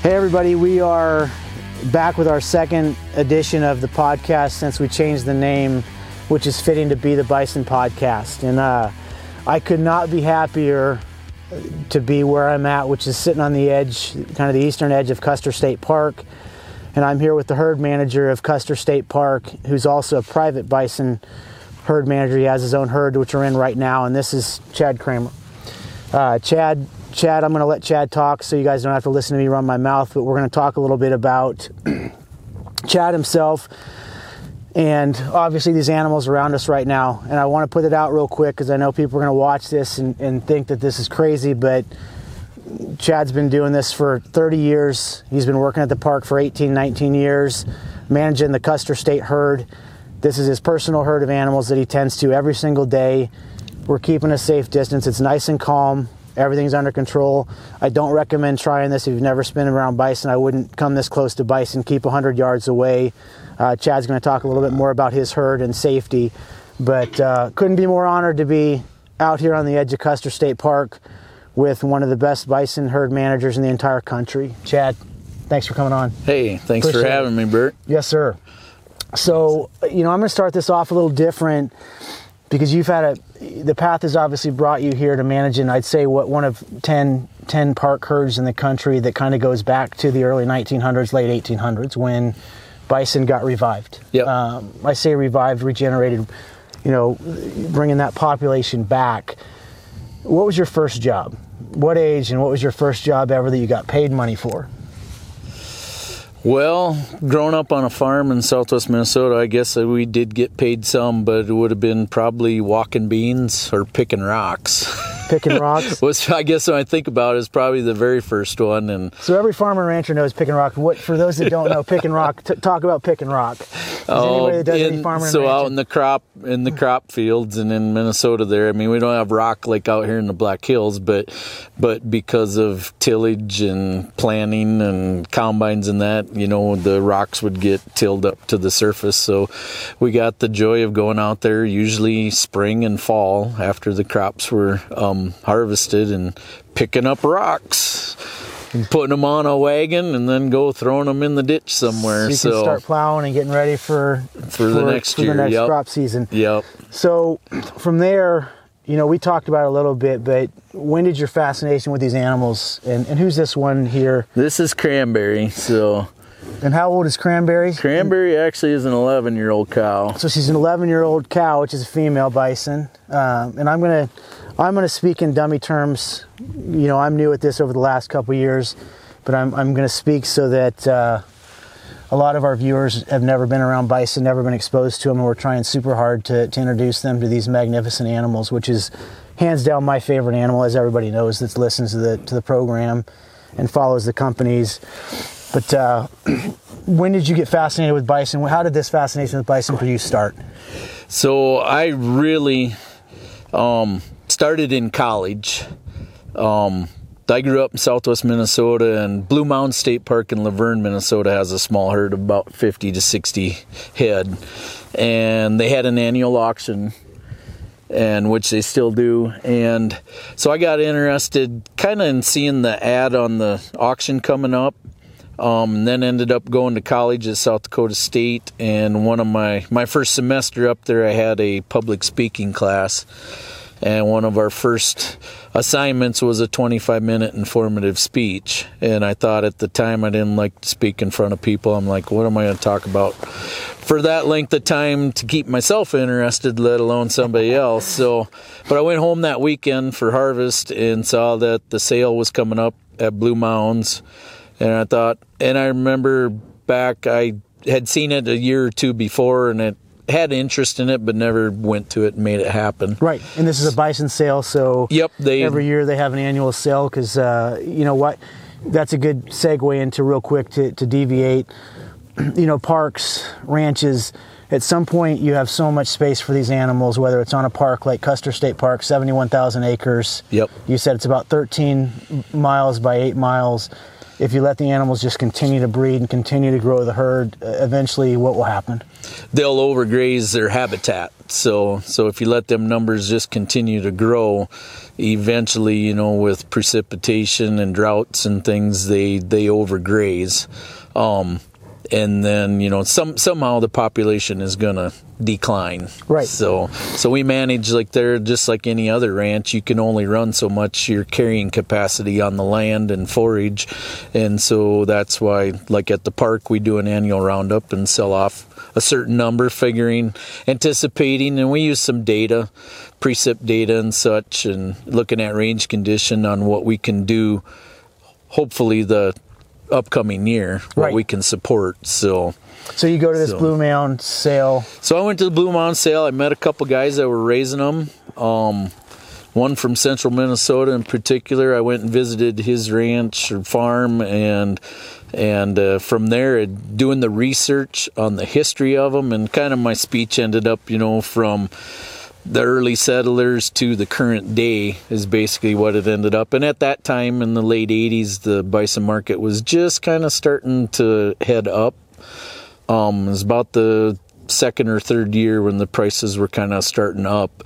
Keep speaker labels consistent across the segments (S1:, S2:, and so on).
S1: Hey, everybody, we are back with our second edition of the podcast since we changed the name, which is fitting to be the Bison Podcast. And uh, I could not be happier to be where I'm at, which is sitting on the edge, kind of the eastern edge of Custer State Park. And I'm here with the herd manager of Custer State Park, who's also a private bison herd manager. He has his own herd, which we're in right now, and this is Chad Kramer. Uh, Chad, Chad, I'm going to let Chad talk, so you guys don't have to listen to me run my mouth. But we're going to talk a little bit about Chad himself, and obviously these animals around us right now. And I want to put it out real quick because I know people are going to watch this and, and think that this is crazy, but Chad's been doing this for 30 years. He's been working at the park for 18, 19 years, managing the Custer State herd. This is his personal herd of animals that he tends to every single day. We're keeping a safe distance. It's nice and calm. Everything's under control. I don't recommend trying this if you've never been around bison. I wouldn't come this close to bison. Keep 100 yards away. Uh, Chad's going to talk a little bit more about his herd and safety, but uh, couldn't be more honored to be out here on the edge of Custer State Park with one of the best bison herd managers in the entire country. Chad, thanks for coming on.
S2: Hey, thanks
S1: Appreciate
S2: for having
S1: it.
S2: me, Bert.
S1: Yes, sir. So, you know, I'm going to start this off a little different because you've had a the path has obviously brought you here to managing I'd say what one of 10, 10 park herds in the country that kind of goes back to the early 1900s, late 1800s when bison got revived.
S2: Yep.
S1: Um, I say revived, regenerated, you know, bringing that population back. What was your first job? What age and what was your first job ever that you got paid money for?
S2: Well, growing up on a farm in southwest Minnesota, I guess we did get paid some, but it would have been probably walking beans or picking rocks.
S1: Picking rocks.
S2: Was I guess when I think about it, is probably the very first one, and
S1: So every farmer and rancher knows picking rock. What for those that don't know, pick and rock. T- talk about pick and rock. Is anybody that does
S2: Oh, in- so out in the crop in the crop fields and in Minnesota there. I mean, we don't have rock like out here in the Black Hills, but but because of tillage and planting and combines and that, you know, the rocks would get tilled up to the surface. So we got the joy of going out there usually spring and fall after the crops were um, harvested and picking up rocks. And putting them on a wagon and then go throwing them in the ditch somewhere.
S1: so you can start plowing and getting ready for
S2: For the next
S1: for
S2: year,
S1: the next
S2: yep.
S1: crop season.
S2: Yep.
S1: So from there, you know, we talked about a little bit, but when did your fascination with these animals and, and who's this one here?
S2: This is cranberry. So
S1: And how old is Cranberry?
S2: cranberry actually is an 11 year old cow.
S1: So she's an 11 year old cow, which is a female bison. Um, and I'm gonna, I'm gonna speak in dummy terms. You know, I'm new at this over the last couple years, but I'm, I'm gonna speak so that uh, a lot of our viewers have never been around bison, never been exposed to them, and we're trying super hard to, to introduce them to these magnificent animals, which is hands down my favorite animal, as everybody knows that listens to the to the program and follows the companies. But uh, when did you get fascinated with bison? How did this fascination with bison for you start?
S2: So I really um, started in college. Um, I grew up in southwest Minnesota, and Blue Mound State Park in Luverne, Minnesota has a small herd of about 50 to 60 head. And they had an annual auction and which they still do. And so I got interested kind of in seeing the ad on the auction coming up. Um, and then ended up going to college at South Dakota State. And one of my my first semester up there, I had a public speaking class. And one of our first assignments was a 25 minute informative speech. And I thought at the time I didn't like to speak in front of people. I'm like, what am I going to talk about for that length of time to keep myself interested, let alone somebody else? So, but I went home that weekend for harvest and saw that the sale was coming up at Blue Mounds. And I thought, and I remember back, I had seen it a year or two before and it had interest in it, but never went to it and made it happen.
S1: Right, and this is a bison sale, so
S2: Yep, they
S1: every year they have an annual sale because uh, you know what? That's a good segue into real quick to, to deviate. You know parks ranches at some point you have so much space for these animals whether it's on a park like custer state park 71000 acres.
S2: Yep.
S1: you said it's about 13 miles by 8 miles if you let the animals just continue to breed and continue to grow the herd, uh, eventually what will happen?
S2: They'll overgraze their habitat. So, so if you let them numbers just continue to grow, eventually, you know, with precipitation and droughts and things, they they overgraze. Um, and then you know some somehow the population is gonna decline.
S1: Right.
S2: So so we manage like they're just like any other ranch. You can only run so much. Your carrying capacity on the land and forage. And so that's why like at the park we do an annual roundup and sell off a certain number figuring anticipating. And we use some data precip data and such and looking at range condition on what we can do. Hopefully the upcoming year what
S1: Right.
S2: we can support. So,
S1: so you go to this
S2: So-
S1: blue mound sale
S2: so I went to the Blue Mound sale. I met a couple guys that were raising them. Um, one from central Minnesota in particular. I went and visited his ranch or farm, and and uh, from there, doing the research on the history of them, and kind of my speech ended up, you know, from the early settlers to the current day is basically what it ended up. And at that time in the late 80s, the bison market was just kind of starting to head up. Um, it was about the second or third year when the prices were kind of starting up.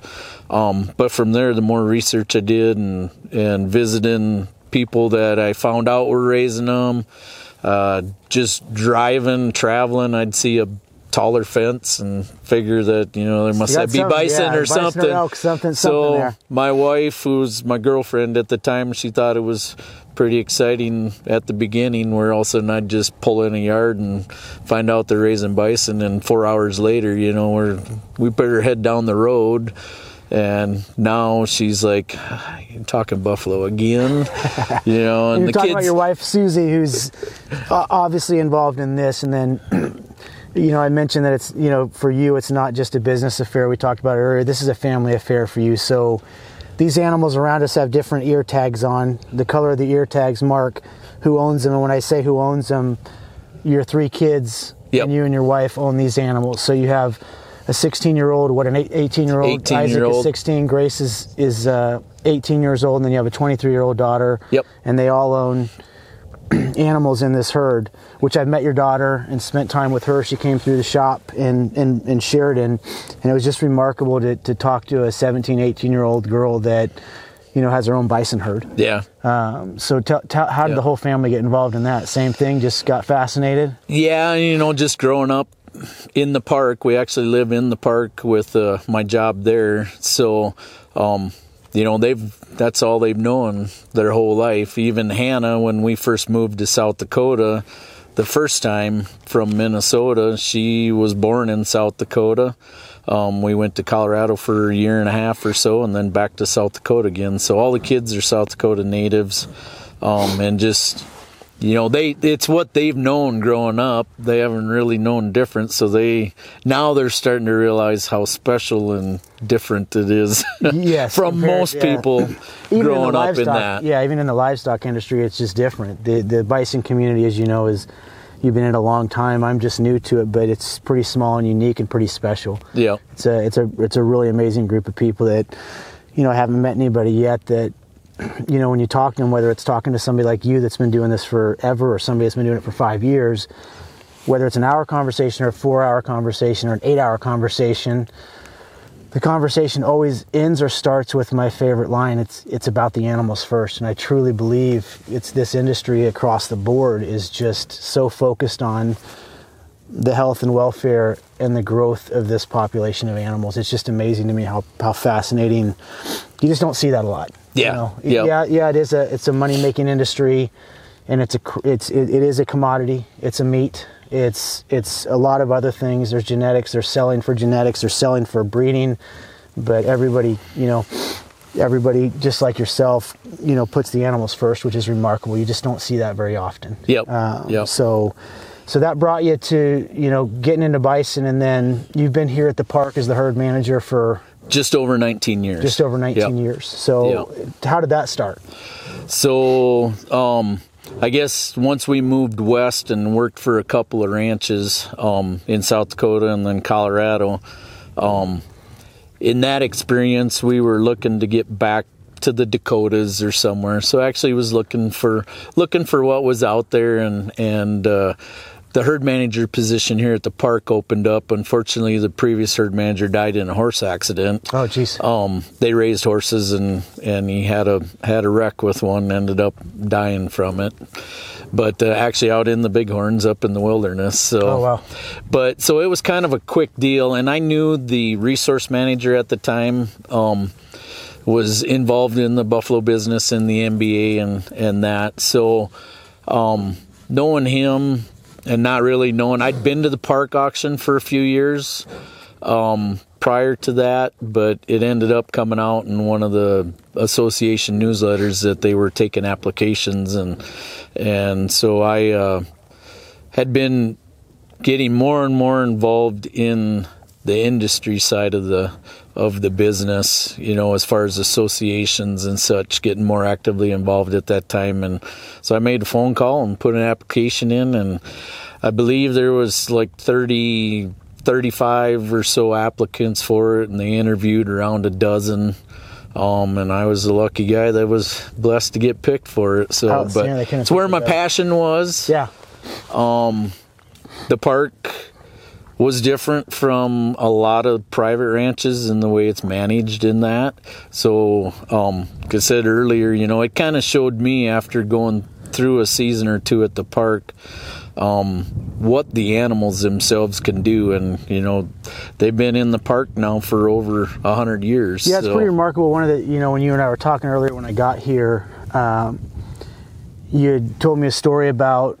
S2: Um, but from there, the more research I did and, and visiting people that I found out were raising them, uh, just driving, traveling, I'd see a taller fence and figure that you know there must be bison
S1: yeah,
S2: or
S1: bison or
S2: something.
S1: elk, something-
S2: so
S1: something there.
S2: my wife, who's my girlfriend at the time, she thought it was pretty exciting at the beginning. Where all of a sudden I'd just pull in a yard and find out they're raising bison, and four hours later, you know, we're we put her head down the road. And now she's like, "You're talking buffalo again," you know. And
S1: You're
S2: the
S1: talking
S2: kids,
S1: about your wife Susie, who's uh, obviously involved in this, and then you know I mentioned that it's you know for you it's not just a business affair. We talked about it earlier. This is a family affair for you. So these animals around us have different ear tags on. The color of the ear tags mark who owns them, and when I say who owns them, your three kids
S2: Yep.
S1: and you and your wife own these animals. So you have a 16 year old, what an 18 year old,
S2: 18
S1: Isaac
S2: year
S1: is 16, Grace is is uh, 18 years old, and then you have a 23 year old daughter.
S2: Yep.
S1: And they all own animals in this herd, which I've met your daughter and spent time with her. She came through the shop in, in, in Sheridan, and it was just remarkable to, to talk to a 17, 18 year old girl that, you know, has her own bison herd.
S2: yeah,
S1: Um, so tell, tell, how did
S2: Yeah.
S1: the whole family get involved in that? Same thing, just got fascinated?
S2: Yeah, you know, just growing up in the park, we actually live in the park with uh, my job there. So, um, you know, they've that's all they've known their whole life. Even Hannah, when we first moved to South Dakota, the first time from Minnesota, she was born in South Dakota. Um, we went to Colorado for a year and a half or so, and then back to South Dakota again. So all the kids are South Dakota natives, um, and just you know they it's what they've known growing up they haven't really known different so they now they're starting to realize how special and different it is
S1: Yes,
S2: from
S1: compared-
S2: most
S1: yeah.
S2: people
S1: Even in
S2: growing up in that
S1: yeah, even in the livestock industry, it's just different. The the bison community, as you know, is you've been in a long time. I'm just new to it, but it's pretty small and unique and pretty special.
S2: yeah
S1: It's a it's a it's a really amazing group of people that, you know, I haven't met anybody yet that, you know, when you talk to them, whether it's talking to somebody like you that's been doing this forever or somebody that's been doing it for five years, whether it's an hour conversation or a four hour conversation or an eight hour conversation, the conversation always ends or starts with my favorite line. It's it's about the animals first, and I truly believe it's this industry across the board is just so focused on the health and welfare and the growth of this population of animals. It's just amazing to me how, how fascinating. You just don't see that a lot. You
S2: Yeah,
S1: know?
S2: yep.
S1: yeah, yeah. It is a it's a money making industry, and it's a it's it, it is a commodity. It's a meat. It's it's a lot of other things. There's genetics. They're selling for genetics. They're selling for breeding, but everybody, you know. Everybody, just like yourself, you know, puts the animals first, which is remarkable. You just don't see that very often.
S2: Yep,
S1: Um,
S2: yep.
S1: So, so that brought you to you know getting into bison, and then you've been here at the park as the herd manager for
S2: just over 19 years
S1: just over 19
S2: Yep.
S1: years. So, how did that start?
S2: So, um, I guess once we moved west and worked for a couple of ranches um, in South Dakota and then Colorado, um, in that experience, we were looking to get back to the Dakotas or somewhere. So I actually was looking for looking for what was out there, and and uh, the herd manager position here at the park opened up. Unfortunately, the previous herd manager died in a horse accident.
S1: Oh, jeez.
S2: Um, they raised horses, and and he had a had a wreck with one. Ended up dying from it. But uh, actually, out in the Bighorns, up in the wilderness. So,
S1: Oh, wow.
S2: but so it was kind of a quick deal, and I knew the resource manager at the time. Um, was involved in the Buffalo business and the NBA and and that. So um, knowing him and not really knowing, I'd been to the park auction for a few years um, prior to that, but it ended up coming out in one of the association newsletters that they were taking applications and and so I uh, had been getting more and more involved in the industry side of the of the business, you know, as far as associations and such, getting more actively involved at that time. And so I made a phone call and put an application in, and I believe there was like 30, 35 or so applicants for it, and they interviewed around a dozen. Um, and I was the lucky guy that was blessed to get picked for it. So, but it's where my passion was
S1: Yeah.
S2: Um, the park was different from a lot of private ranches in the way it's managed in that. So, um, like I said earlier, you know, it kind of showed me after going through a season or two at the park um, what the animals themselves can do. And, you know, they've been in the park now for over a hundred years.
S1: Yeah, it's
S2: so-
S1: pretty remarkable. One of the, you know, when you and I were talking earlier when I got here, um, you had told me a story about,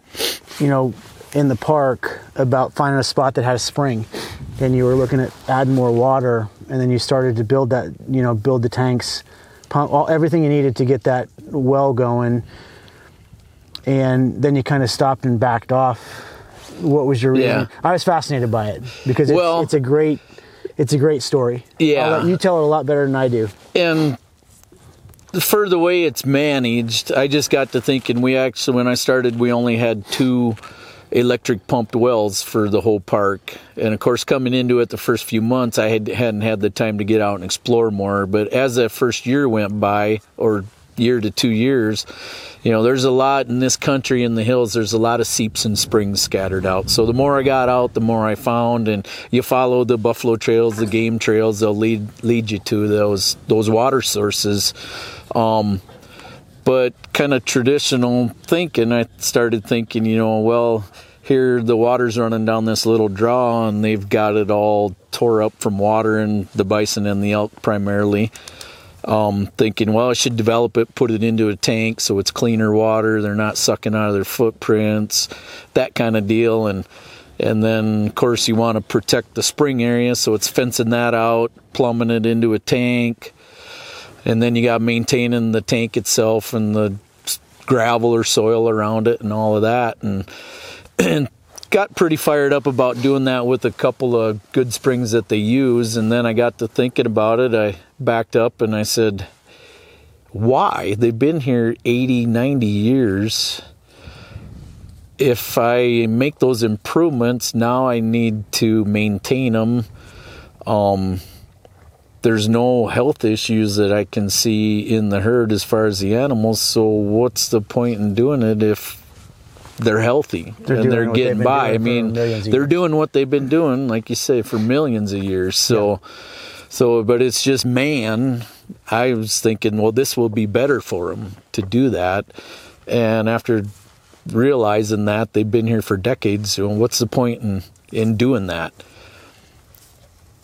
S1: you know, in the park about finding a spot that had a spring, and you were looking at adding more water, and then you started to build that, you know, build the tanks, pump all everything you needed to get that well going, and then you kind of stopped and backed off. What was your reason?
S2: Yeah.
S1: I was fascinated by it because it's,
S2: Well-
S1: it's a great, it's a great story.
S2: Yeah.
S1: Let you tell it a lot better than I do.
S2: and for the way it's managed, I just got to thinking. We actually, when I started, we only had two electric pumped wells for the whole park, and of course, coming into it the first few months, I had hadn't had the time to get out and explore more. But as that first year went by, or year to two years, you know, there's a lot in this country in the hills. There's a lot of seeps and springs scattered out. So the more I got out, the more I found, and you follow the buffalo trails, the game trails. They'll lead lead you to those those water sources. Um, but kind of traditional thinking, I started thinking, you know, well, here the water's running down this little draw, and they've got it all tore up from water and the bison and the elk primarily um, thinking, well, I should develop it, put it into a tank so it's cleaner water. They're not sucking out of their footprints, that kind of deal. And and then of course you want to protect the spring area, so it's fencing that out, plumbing it into a tank, and then you got maintaining the tank itself and the gravel or soil around it and all of that. And and got pretty fired up about doing that with a couple of good springs that they use. And then I got to thinking about it. I backed up and I said why? They've been here 80 90 years. If I make those improvements now I need to maintain them um there's no health issues that I can see in the herd as far as the animals so what's the point in doing it if they're healthy
S1: They're
S2: and they're getting by. I mean, they're
S1: years.
S2: doing what they've been doing, like you say, for millions of years. So, so, but it's just man. I was thinking, well, this will be better for them to do that. And after realizing that they've been here for decades, you know, what's the point in in doing that?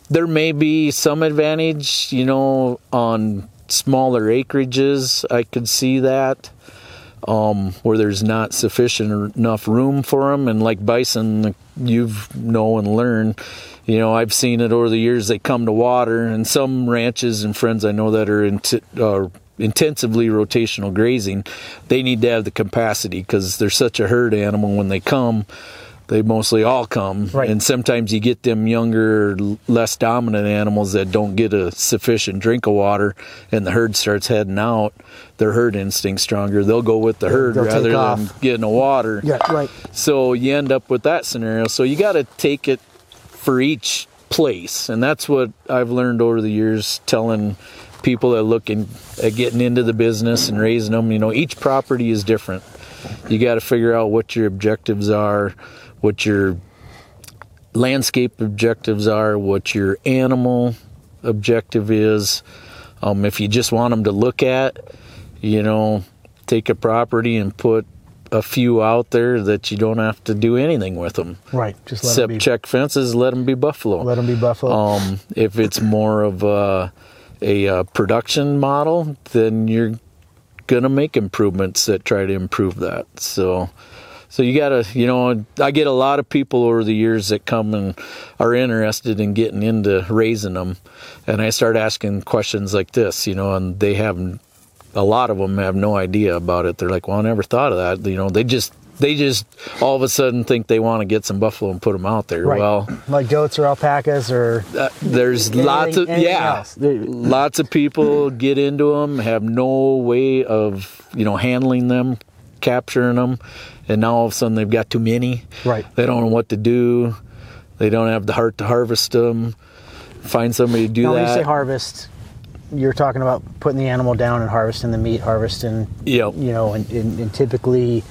S2: There may be some advantage, you know, on smaller acreages. I could see that um, where there's not sufficient enough room for them. And like bison, you've know and learn. You know, I've seen it over the years. They come to water, and some ranches and friends I know that are int- uh, intensively rotational grazing, they need to have the capacity because they're such a herd animal. When they come, they mostly all come,
S1: Right.
S2: and sometimes you get them younger, less dominant animals that don't get a sufficient drink of water, and the herd starts heading out. Their herd instinct's stronger. They'll go with the herd
S1: they'll
S2: rather than getting the water.
S1: Yeah, right.
S2: So you end up with that scenario. So you got to take it for each place, and that's what I've learned over the years telling people that looking at getting into the business and raising them. You know, each property is different. You got to figure out what your objectives are, what your landscape objectives are, what your animal objective is. Um, if you just want them to look at, you know, take a property and put a few out there that you don't have to do anything with them.
S1: Right. Just let
S2: Except
S1: them be,
S2: check fences, let them be buffalo.
S1: let them be buffalo.
S2: Um, if it's more of a, a, uh production model, then you're gonna make improvements that try to improve that. So, so you gotta, you know, I get a lot of people over the years that come and are interested in getting into raising them, and I start asking questions like this, you know, and they have, a lot of them have no idea about it. They're like, well, I never thought of that. You know, they just. They just all of a sudden think they want to get some buffalo and put them out there.
S1: right.
S2: Well,
S1: like goats or alpacas or
S2: uh, there's lots of yeah. Lots of people get into them have no way of you know handling them capturing them and now all of a sudden they've got too many
S1: Right.
S2: they don't know what to do they don't have the heart to harvest them find somebody to do
S1: that. When you say harvest, you're talking about putting the animal down and harvesting the meat, harvesting,
S2: Yep.
S1: you know, and, and, and typically,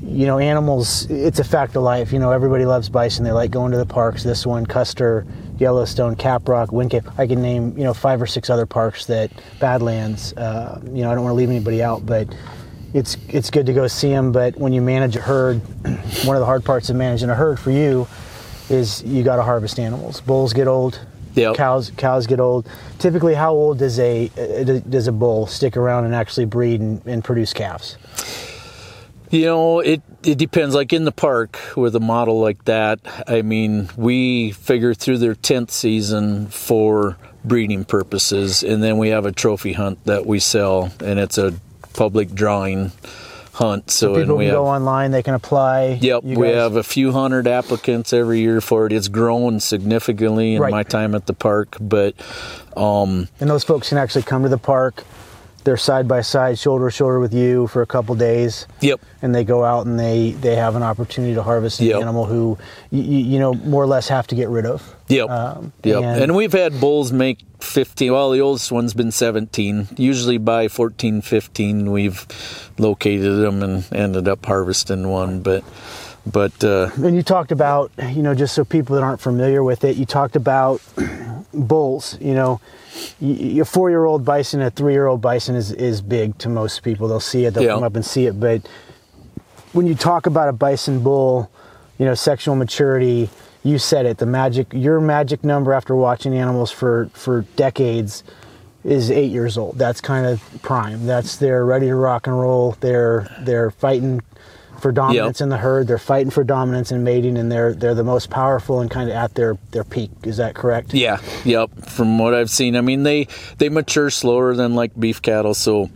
S1: you know, animals, it's a fact of life. You know, everybody loves bison. They like going to the parks. This one, Custer, Yellowstone, Caprock, Wind Cave. I can name, you know, five or six other parks that, Badlands, uh, you know, I don't want to leave anybody out, but it's, it's good to go see them. But when you manage a herd, one of the hard parts of managing a herd for you is you got to harvest animals. Bulls get old,
S2: Yep.
S1: cows cows get old. Typically, how old does a uh, does a bull stick around and actually breed and, and produce calves?
S2: You know, it it depends. Like in the park with a model like that, I mean, we figure through their tenth season for breeding purposes, and then we have a trophy hunt that we sell, and it's a public drawing hunt. So, and
S1: People
S2: we
S1: can
S2: have
S1: go online; they can apply.
S2: Yep, we
S1: guys-
S2: have a few hundred applicants every year for it. It's grown significantly in
S1: Right.
S2: my time at the park, but um,
S1: and those folks can actually come to the park. They're side by side, shoulder to shoulder with you for a couple days.
S2: yep,
S1: and they go out and they they have an opportunity to harvest an
S2: Yep.
S1: animal who you, you know more or less have to get rid of.
S2: Yep.
S1: Um,
S2: yep.
S1: and-
S2: And, we've had bulls make 15. Well, the oldest one's been 17. Usually by 14, 15, we've located them and ended up harvesting one. But, but uh,
S1: And you talked about, you know, just so people that aren't familiar with it, you talked about bulls. You know, y- a four-year-old bison, a three-year-old bison is is big to most people. They'll see it, they'll
S2: Yeah.
S1: come up and see it. But when you talk about a bison bull, you know, sexual maturity, you said it. The magic, your magic number after watching animals for for decades is eight years old. That's kind of prime. That's they're ready to rock and roll. They're they're fighting for dominance in the herd. They're fighting for dominance in mating, and they're they're the most powerful and kind of at their their peak. Is that correct?
S2: yeah, yep. From what I've seen, I mean, they, they mature slower than like beef cattle. So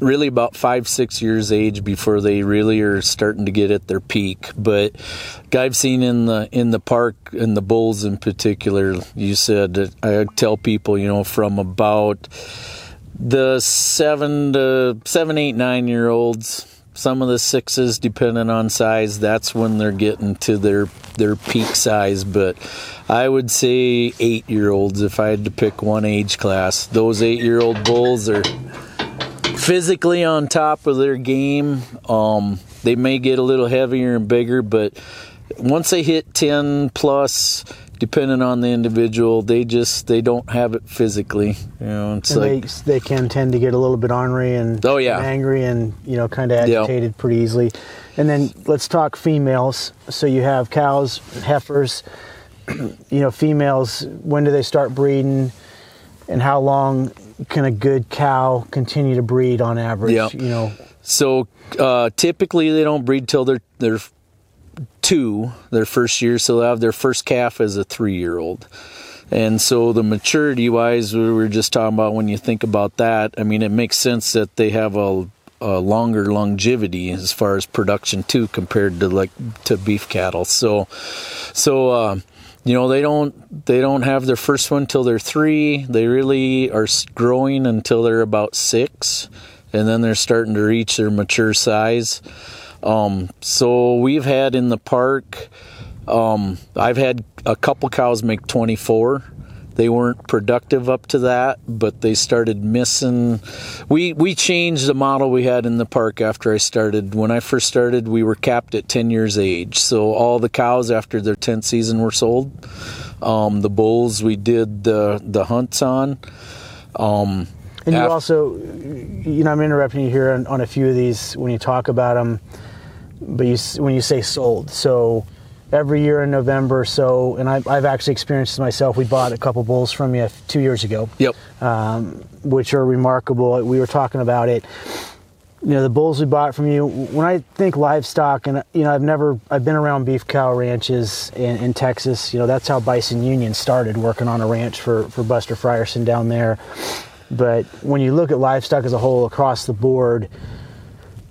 S2: really about five, six years age before they really are starting to get at their peak. But I've seen in the in the park and the bulls in particular, you said that I tell people, you know, from about the seven to seven, eight, nine year olds, some of the sixes, depending on size, that's when they're getting to their their peak size. But I would say eight year olds, if I had to pick one age class, those eight year old bulls are physically on top of their game. Um, they may get a little heavier and bigger, but once they hit 10 plus, depending on the individual, they just they don't have it physically. You know, it's
S1: And
S2: like
S1: they they can tend to get a little bit ornery and
S2: Oh, yeah.
S1: and angry and you know kind of agitated pretty easily. And then let's talk females. So you have cows, heifers. you know, females. When do they start breeding? And how long can a good cow continue to breed on average?
S2: Yep.
S1: You know,
S2: So uh, typically they don't breed till they're they're two, their first year. So they'll have their first calf as a three year old. And so the maturity wise, we were just talking about when you think about that. I mean, it makes sense that they have a, a longer longevity as far as production too, compared to like to beef cattle. So, so. Uh, you know they don't they don't have their first one till they're three they really are growing until they're about six and then they're starting to reach their mature size um, so we've had in the park um, i've had a couple cows make 24 They weren't productive up to that, but they started missing. We we changed the model we had in the park after I started. When I first started, we were capped at 10 years age. So all the cows after their 10th season were sold. Um, the bulls we did the the hunts on. Um,
S1: And you also, you know, I'm interrupting you here on, on a few of these when you talk about them, but you when you say sold, so every year in November, so, and I, I've actually experienced this myself. We bought a couple bulls from you two years ago,
S2: Yep.
S1: um, which are remarkable. We were talking about it. You know, the bulls we bought from you. When I think livestock, and you know, I've never, I've been around beef cow ranches in, in Texas. You know, that's how Bison Union started, working on a ranch for for Buster Frierson down there. But when you look at livestock as a whole across the board,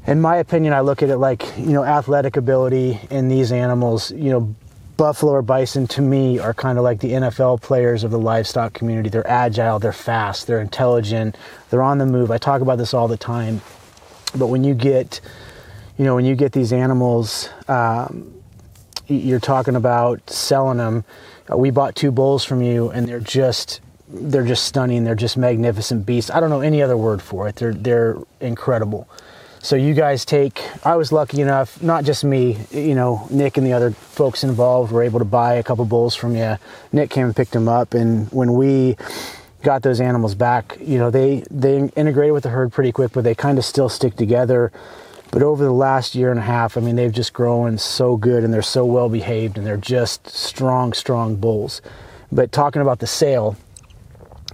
S1: in my opinion, I look at it like you know athletic ability in these animals. You know, buffalo or bison to me are kind of like the NFL players of the livestock community. They're agile, they're fast, they're intelligent, they're on the move. I talk about this all the time. But when you get, you know, when you get these animals, um, you're talking about selling them. Uh, we bought two bulls from you, and they're just they're just stunning. They're just magnificent beasts. I don't know any other word for it. They're they're incredible. So you guys take. I was lucky enough, not just me. You know, Nick and the other folks involved were able to buy a couple bulls from you. Nick came and picked them up, and when we got those animals back, you know, they they integrated with the herd pretty quick, but they kind of still stick together. But over the last year and a half, I mean, they've just grown so good and they're so well behaved and they're just strong, strong bulls. But talking about the sale,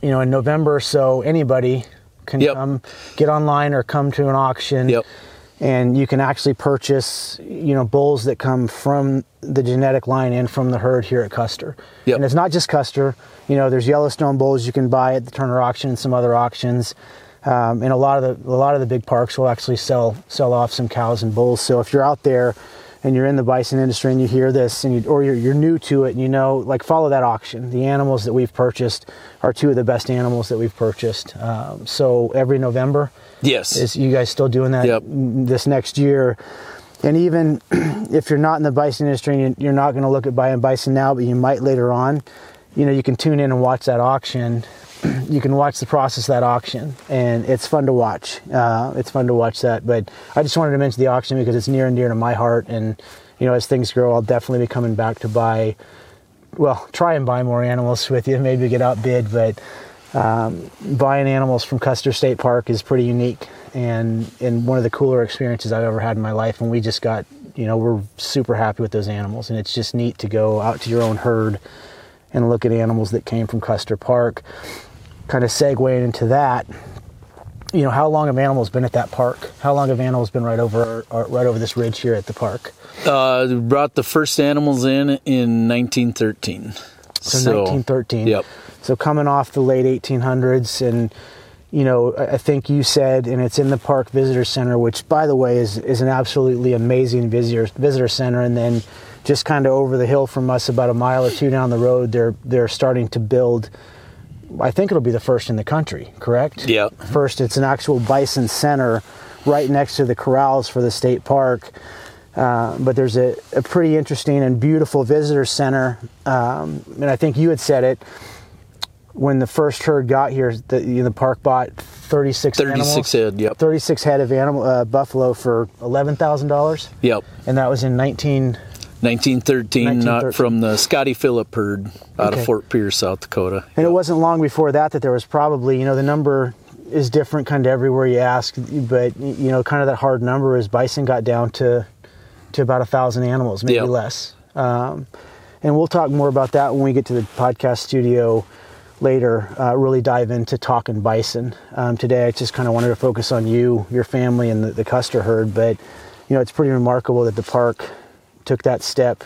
S1: you know, in November or so, anybody can
S2: Yep.
S1: come get online or come to an auction.
S2: Yep.
S1: And you can actually purchase, you know, bulls that come from the genetic line and from the herd here at Custer.
S2: Yep.
S1: And it's not just Custer. You know, there's Yellowstone bulls you can buy at the Turner auction and some other auctions. Um, and a lot of the a lot of the big parks will actually sell sell off some cows and bulls. So if you're out there and you're in the bison industry and you hear this and you, or you're, you're new to it and you know like follow that auction. The animals that we've purchased are two of the best animals that we've purchased. Um, so every november
S2: Yes.
S1: is you guys still doing that
S2: Yep.
S1: this next year. And even if you're not in the bison industry and you're not going to look at buying bison now but you might later on. You know you can tune in and watch that auction you can watch the process of that auction and it's fun to watch. Uh, it's fun to watch that but i just wanted to mention the auction because it's near and dear to my heart and you know as things grow i'll definitely be coming back to buy well try and buy more animals with you maybe get outbid but um, buying animals from custer state park is pretty unique and and one of the cooler experiences i've ever had in my life and we just got you know we're super happy with those animals and it's just neat to go out to your own herd and look at animals that came from custer park kind of segueing into that, you know, how long have animals been at that park? How long have animals been right over or right over this ridge here at the park?
S2: Uh, brought the first animals in in 1913.
S1: So, 1913.
S2: Yep.
S1: So coming off the late 1800s, and you know, I I think you said, and it's in the Park Visitor Center, which, by the way, is is an absolutely amazing visitor visitor center. And then, just kind of over the hill from us, about a mile or two down the road, they're they're starting to build. I think it'll be the first in the country, correct?
S2: Yeah.
S1: First, it's an actual bison center right next to the corrals for the state park. Uh, but there's a, a pretty interesting and beautiful visitor center. Um, and I think you had said it when the first herd got here, the, you know, the park bought 36,
S2: 36
S1: animals,
S2: head. Yep.
S1: 36 head of animal uh, buffalo for $11,000.
S2: Yep.
S1: And that was in 19.
S2: 1913,
S1: 1913.
S2: not from the Scotty Philip herd out
S1: Okay.
S2: of Fort Pierre, South Dakota.
S1: And it wasn't long before that that there was probably, you know, the number is different kind of everywhere you ask, but you know, kind of that hard number is bison got down to to about a thousand animals, maybe
S2: Yep.
S1: less. Um, and we'll talk more about that when we get to the podcast studio later. Uh, really dive into talking bison. Um, today, I just kind of wanted to focus on you, your family, and the, the Custer herd. But you know, it's pretty remarkable that the park took that step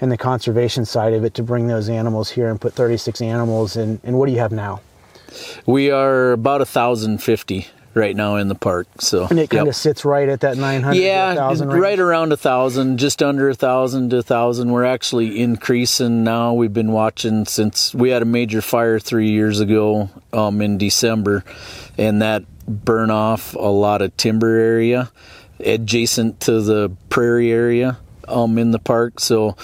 S1: in the conservation side of it to bring those animals here and put 36 animals in. And what do you have now?
S2: We are about 1,050 right now in the park. So
S1: And it kind
S2: yep.
S1: of sits right at that 900
S2: yeah,
S1: 1,000
S2: right around a thousand, just under a thousand to a thousand. We're actually increasing now. We've been watching since we had a major fire three years ago um, in December, and that burn off a lot of timber area adjacent to the prairie area um, in the park. So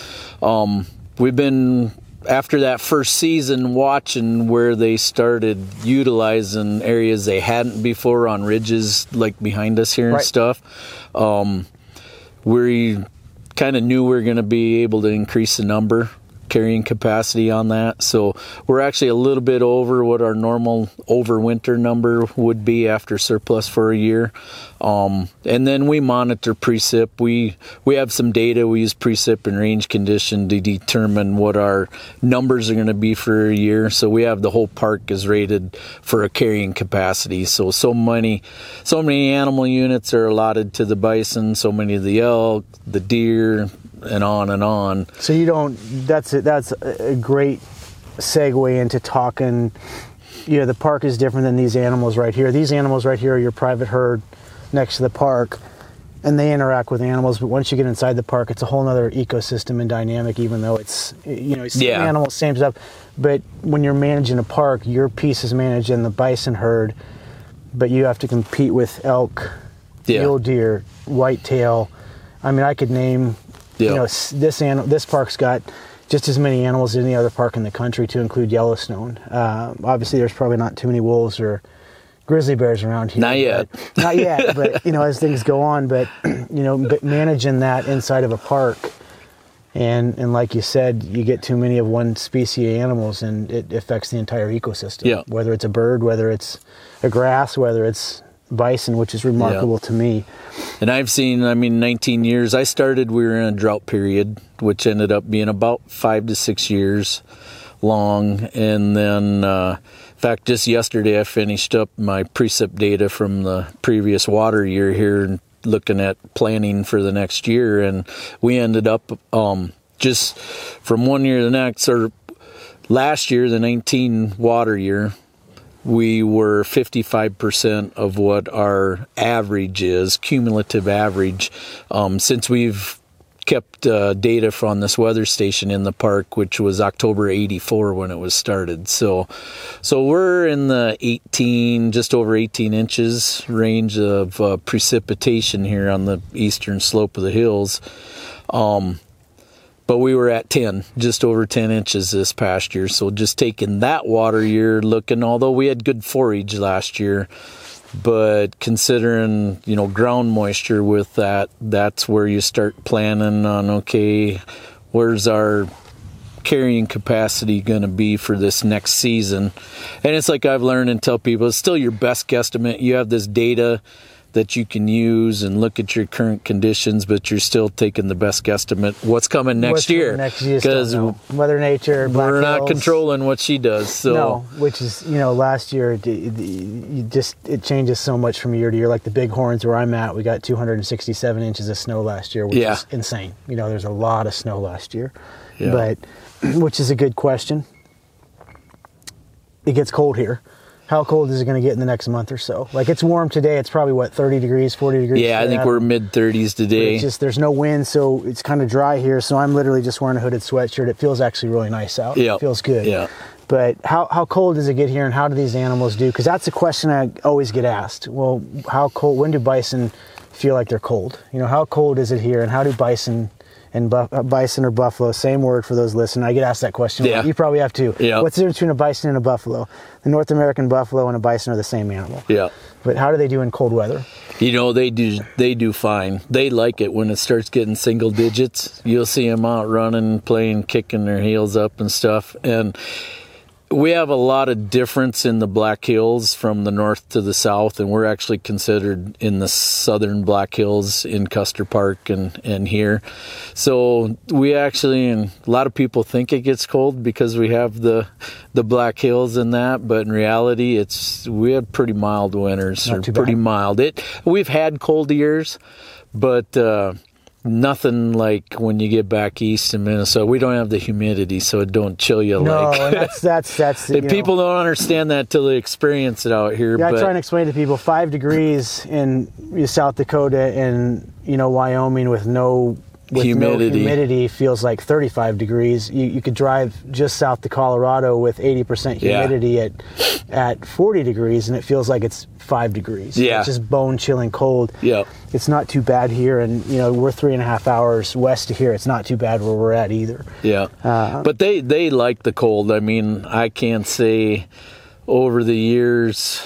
S2: um, we've been after that first season, watching where they started utilizing areas they hadn't before on ridges like behind us here and
S1: Right.
S2: stuff, um, we kind of knew we were going to be able to increase the number carrying capacity on that. So we're actually a little bit over what our normal overwinter number would be after surplus for a year. Um, and then we monitor precip. We we have some data. We use precip and range condition to determine what our numbers are going to be for a year. So we have the whole park is rated for a carrying capacity. So so many so many animal units are allotted to the bison. So many of the elk, the deer, and on and on.
S1: So you don't. That's a, that's a great segue into talking. You know, the park is different than these animals right here. These animals right here are your private herd next to the park, and they interact with animals. But once you get inside the park, it's a whole other ecosystem and dynamic. Even though it's you know same
S2: Yeah.
S1: animals, same stuff. But when you're managing a park, your piece is managing the bison herd, but you have to compete with elk,
S2: Yeah.
S1: mule deer, whitetail. I mean, I could name
S2: Yeah.
S1: you know this an- this park's got just as many animals as any other park in the country to include Yellowstone. Uh, obviously, there's probably not too many wolves or grizzly bears around here.
S2: Not yet.
S1: not yet, but you know, as things go on, but you know, but managing that inside of a park, and and like you said, you get too many of one species of animals, and it affects the entire ecosystem.
S2: Yeah.
S1: Whether it's a bird, whether it's a grass, whether it's bison, which is remarkable to me.
S2: And I've seen, I mean, 19 years. I started, we were in a drought period, which ended up being about five to six years long. And then, uh, in fact, just yesterday I finished up my precip data from the previous water year here and looking at planning for the next year. And we ended up um, just from one year to the next, or last year, the 19 water year, we were 55% of what our average is, cumulative average, um, since we've kept uh, data from this weather station in the park, which was October 84 when it was started. So, so we're in the 18, just over 18 inches range of uh, precipitation here on the eastern slope of the hills. Um, but we were at 10 just over 10 inches this past year. So just taking that water year looking although we had good forage last year but considering you know ground moisture with that that's where you start planning on okay where's our carrying capacity going to be for this next season? And it's like i've learned and tell people it's still your best guesstimate. You have this data that you can use and look at your current conditions but you're still taking the best guesstimate what's coming next
S1: What's
S2: year
S1: next year,
S2: because.
S1: Mother Nature, Black
S2: we're not
S1: Hills.
S2: controlling what she does so
S1: No, which is you know last year you just it changes so much from year to year. Like the Bighorns where I'm at, we got 267 inches of snow last year, which
S2: Yeah.
S1: is insane. You know, there's a lot of snow last year,
S2: Yeah.
S1: but which is a good question. It gets cold here. How cold is it going to get in the next month or so? Like it's warm today. It's probably what 30 degrees, 40 degrees.
S2: yeah i think we're mid 30s today
S1: just there's no wind, so it's kind of dry here. So I'm literally just wearing a hooded sweatshirt. It feels actually really nice out.
S2: Yeah.
S1: It feels good.
S2: Yeah.
S1: But how, how cold does it get here, and how do these animals do? Because that's a question I always get asked. Well, how cold? When do bison feel like they're cold? You know, how cold is it here, and how do bison and uh, bison or buffalo, same word for those listening. I get asked that question.
S2: Yeah.
S1: You probably have too.
S2: Yeah.
S1: What's the difference between a bison and a buffalo? The North American buffalo and a bison are the same animal.
S2: yeah
S1: But how do they do in cold weather?
S2: You know they do they do fine. They like it when it starts getting single digits. You'll see them out running, playing, kicking their heels up and stuff. And we have a lot of difference in the Black Hills from the north to the south, and we're actually considered in the southern Black Hills in Custer Park and, and here. So we actually, and a lot of people think it gets cold because we have the the Black Hills and that, but in reality, it's we have pretty mild winters
S1: Not
S2: or pretty mild. It we've had cold years, but. Uh, Nothing like when you get back east in Minnesota. We don't have the humidity, so it don't chill you
S1: No,
S2: like
S1: that's that's that's you
S2: and
S1: know-
S2: people don't understand that till they experience it out here.
S1: Yeah, I try and explain to people five degrees in South Dakota and you know Wyoming with no with
S2: Humidity.
S1: no humidity feels like 35 degrees. You, you could drive just south to Colorado with 80%
S2: Yeah.
S1: humidity at at 40 degrees, and it feels like it's five degrees.
S2: Yeah.
S1: it's just bone chilling cold.
S2: Yep.
S1: It's not too bad here, and you know we're three and a half hours west of here. It's not too bad where we're at either.
S2: Yeah.
S1: Uh,
S2: but they they like the cold. I mean, I can't say over the years.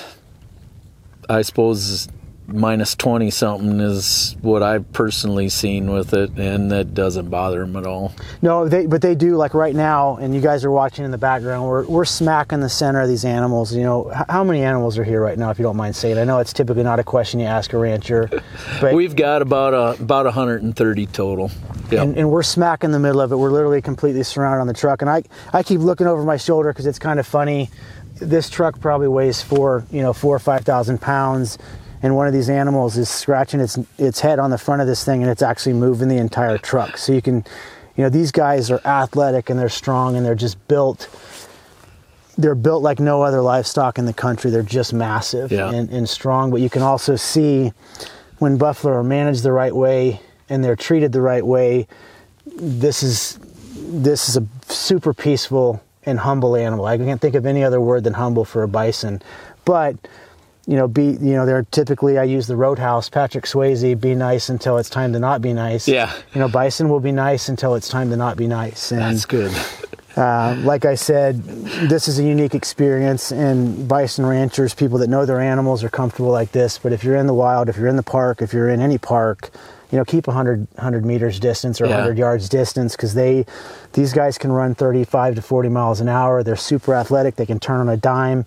S2: I suppose minus 20 something is what I've personally seen with it, and that doesn't bother them at all.
S1: No, they but they do like right now, and you guys are watching in the background. We're we're smack in the center of these animals. You know, how many animals are here right now? If you don't mind saying, I know it's typically not a question you ask a rancher, but
S2: We've got about a about 130 total. Yeah.
S1: and, and we're smack in the middle of it. We're literally completely surrounded on the truck, and I I keep looking over my shoulder because it's kind of funny. This truck probably weighs four, you know, four or five thousand pounds, and one of these animals is scratching its its head on the front of this thing, and it's actually moving the entire truck. So you can, you know, these guys are athletic and they're strong and they're just built. They're built like no other livestock in the country. They're just massive
S2: Yeah.
S1: and, and strong. But you can also see when buffalo are managed the right way and they're treated the right way, this is this is a super peaceful and humble animal. I can't think of any other word than humble for a bison. But you know, be you know, they're typically I use the roadhouse, Patrick Swayze, be nice until it's time to not be nice.
S2: Yeah.
S1: You know, bison will be nice until it's time to not be nice. And
S2: That's good.
S1: uh, like I said, this is a unique experience, and bison ranchers, people that know their animals, are comfortable like this. But if you're in the wild, if you're in the park, if you're in any park, you know, keep 100, 100 meters distance or
S2: Yeah.
S1: 100 yards distance because they, these guys can run 35 to 40 miles an hour. They're super athletic. They can turn on a dime.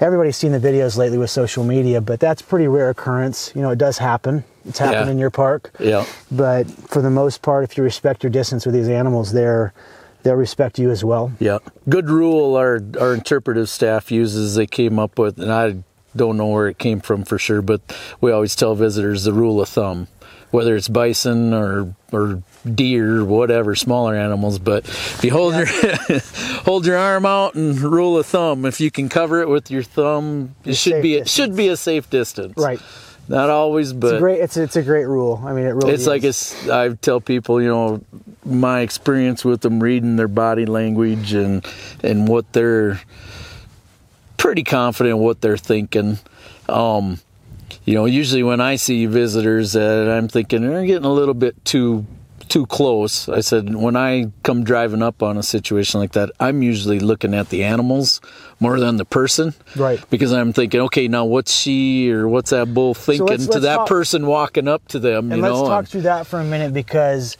S1: Everybody's seen the videos lately with social media, but that's pretty rare occurrence. You know, it does happen. It's happened
S2: Yeah.
S1: in your park.
S2: Yeah.
S1: But for the most part, if you respect your distance with these animals, they're they'll respect you as well.
S2: Yeah. Good rule our our interpretive staff uses they came up with and I don't know where it came from for sure, but we always tell visitors the rule of thumb. Whether it's bison or or deer, whatever, smaller animals, but if you hold your hold your arm out and rule of thumb, if you can cover it with your thumb, it
S1: It's
S2: should be it should be a safe distance.
S1: Right.
S2: Not always, but
S1: It's a great. It's it's a great rule. I mean, it really.
S2: it's like
S1: is.
S2: it's i tell people you know my experience with them reading their body language and and what they're pretty confident what they're thinking um you know usually when i see visitors that i'm thinking they're getting a little bit too too close i said when i come driving up on a situation like that i'm usually looking at the animals more than the person
S1: Right.
S2: because i'm thinking okay now what's she or what's that bull thinking
S1: let's-
S2: to
S1: let's
S2: that
S1: talk-
S2: person walking up to them
S1: And
S2: you
S1: let's talk
S2: and-
S1: through that for a minute because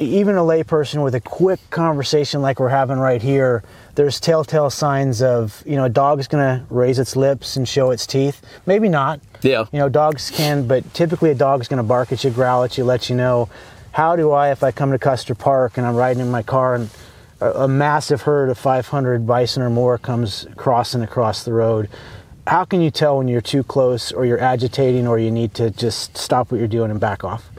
S1: even a layperson with a quick conversation like we're having right here, there's telltale signs of you know a dog's going to raise its lips and show its teeth. Maybe not.
S2: Yeah.
S1: You know, dogs can, but typically a dog's going to bark at you, growl at you, let you know. How do I, if I come to Custer Park and I'm riding in my car and a, a massive herd of 500 bison or more comes crossing across the road? How can you tell when you're too close or you're agitating or you need to just stop what you're doing and back off?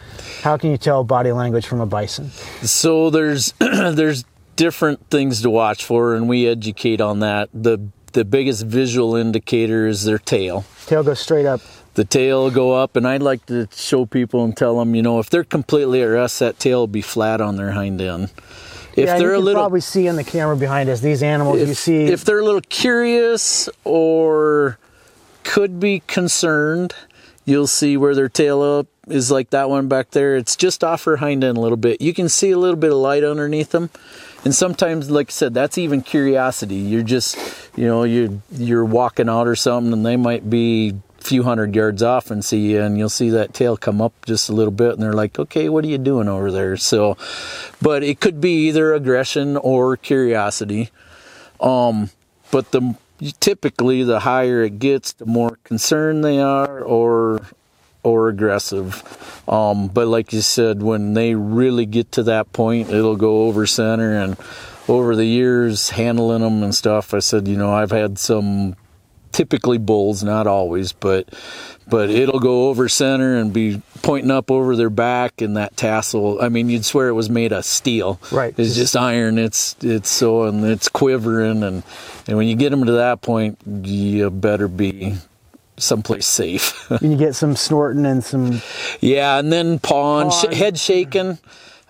S1: How can you tell body language from a bison?
S2: So there's there's different things to watch for, and we educate on that. the The biggest visual indicator is their tail.
S1: Tail goes straight up.
S2: The tail will go up, and I'd like to show people and tell them, you know, if they're completely at rest, that tail will be flat on their hind end. If
S1: yeah,
S2: they're
S1: you
S2: a little
S1: probably see on the camera behind us these animals. you see,
S2: if they're a little curious or could be concerned, you'll see where their tail up is like that one back there. It's just off her hind end a little bit. You can see a little bit of light underneath them. And sometimes, like I said, that's even curiosity. You're just, you know, you you're walking out or something, and they might be a few hundred yards off and see you, and you'll see that tail come up just a little bit, and they're like, "Okay, what are you doing over there?" So, but it could be either aggression or curiosity. Um, but the typically the higher it gets, the more concerned they are or or aggressive. Um, but like you said, when they really get to that point, it'll go over center. And over the years, handling them and stuff, I said, you know, I've had some typically bulls, not always, but but it'll go over center and be pointing up over their back and that tassel. I mean, you'd swear it was made of steel.
S1: Right.
S2: It's just iron. It's it's so and it's quivering and and when you get them to that point, you better be someplace safe.
S1: and you get some snorting and some
S2: yeah, and then pawing, sh- head shaking.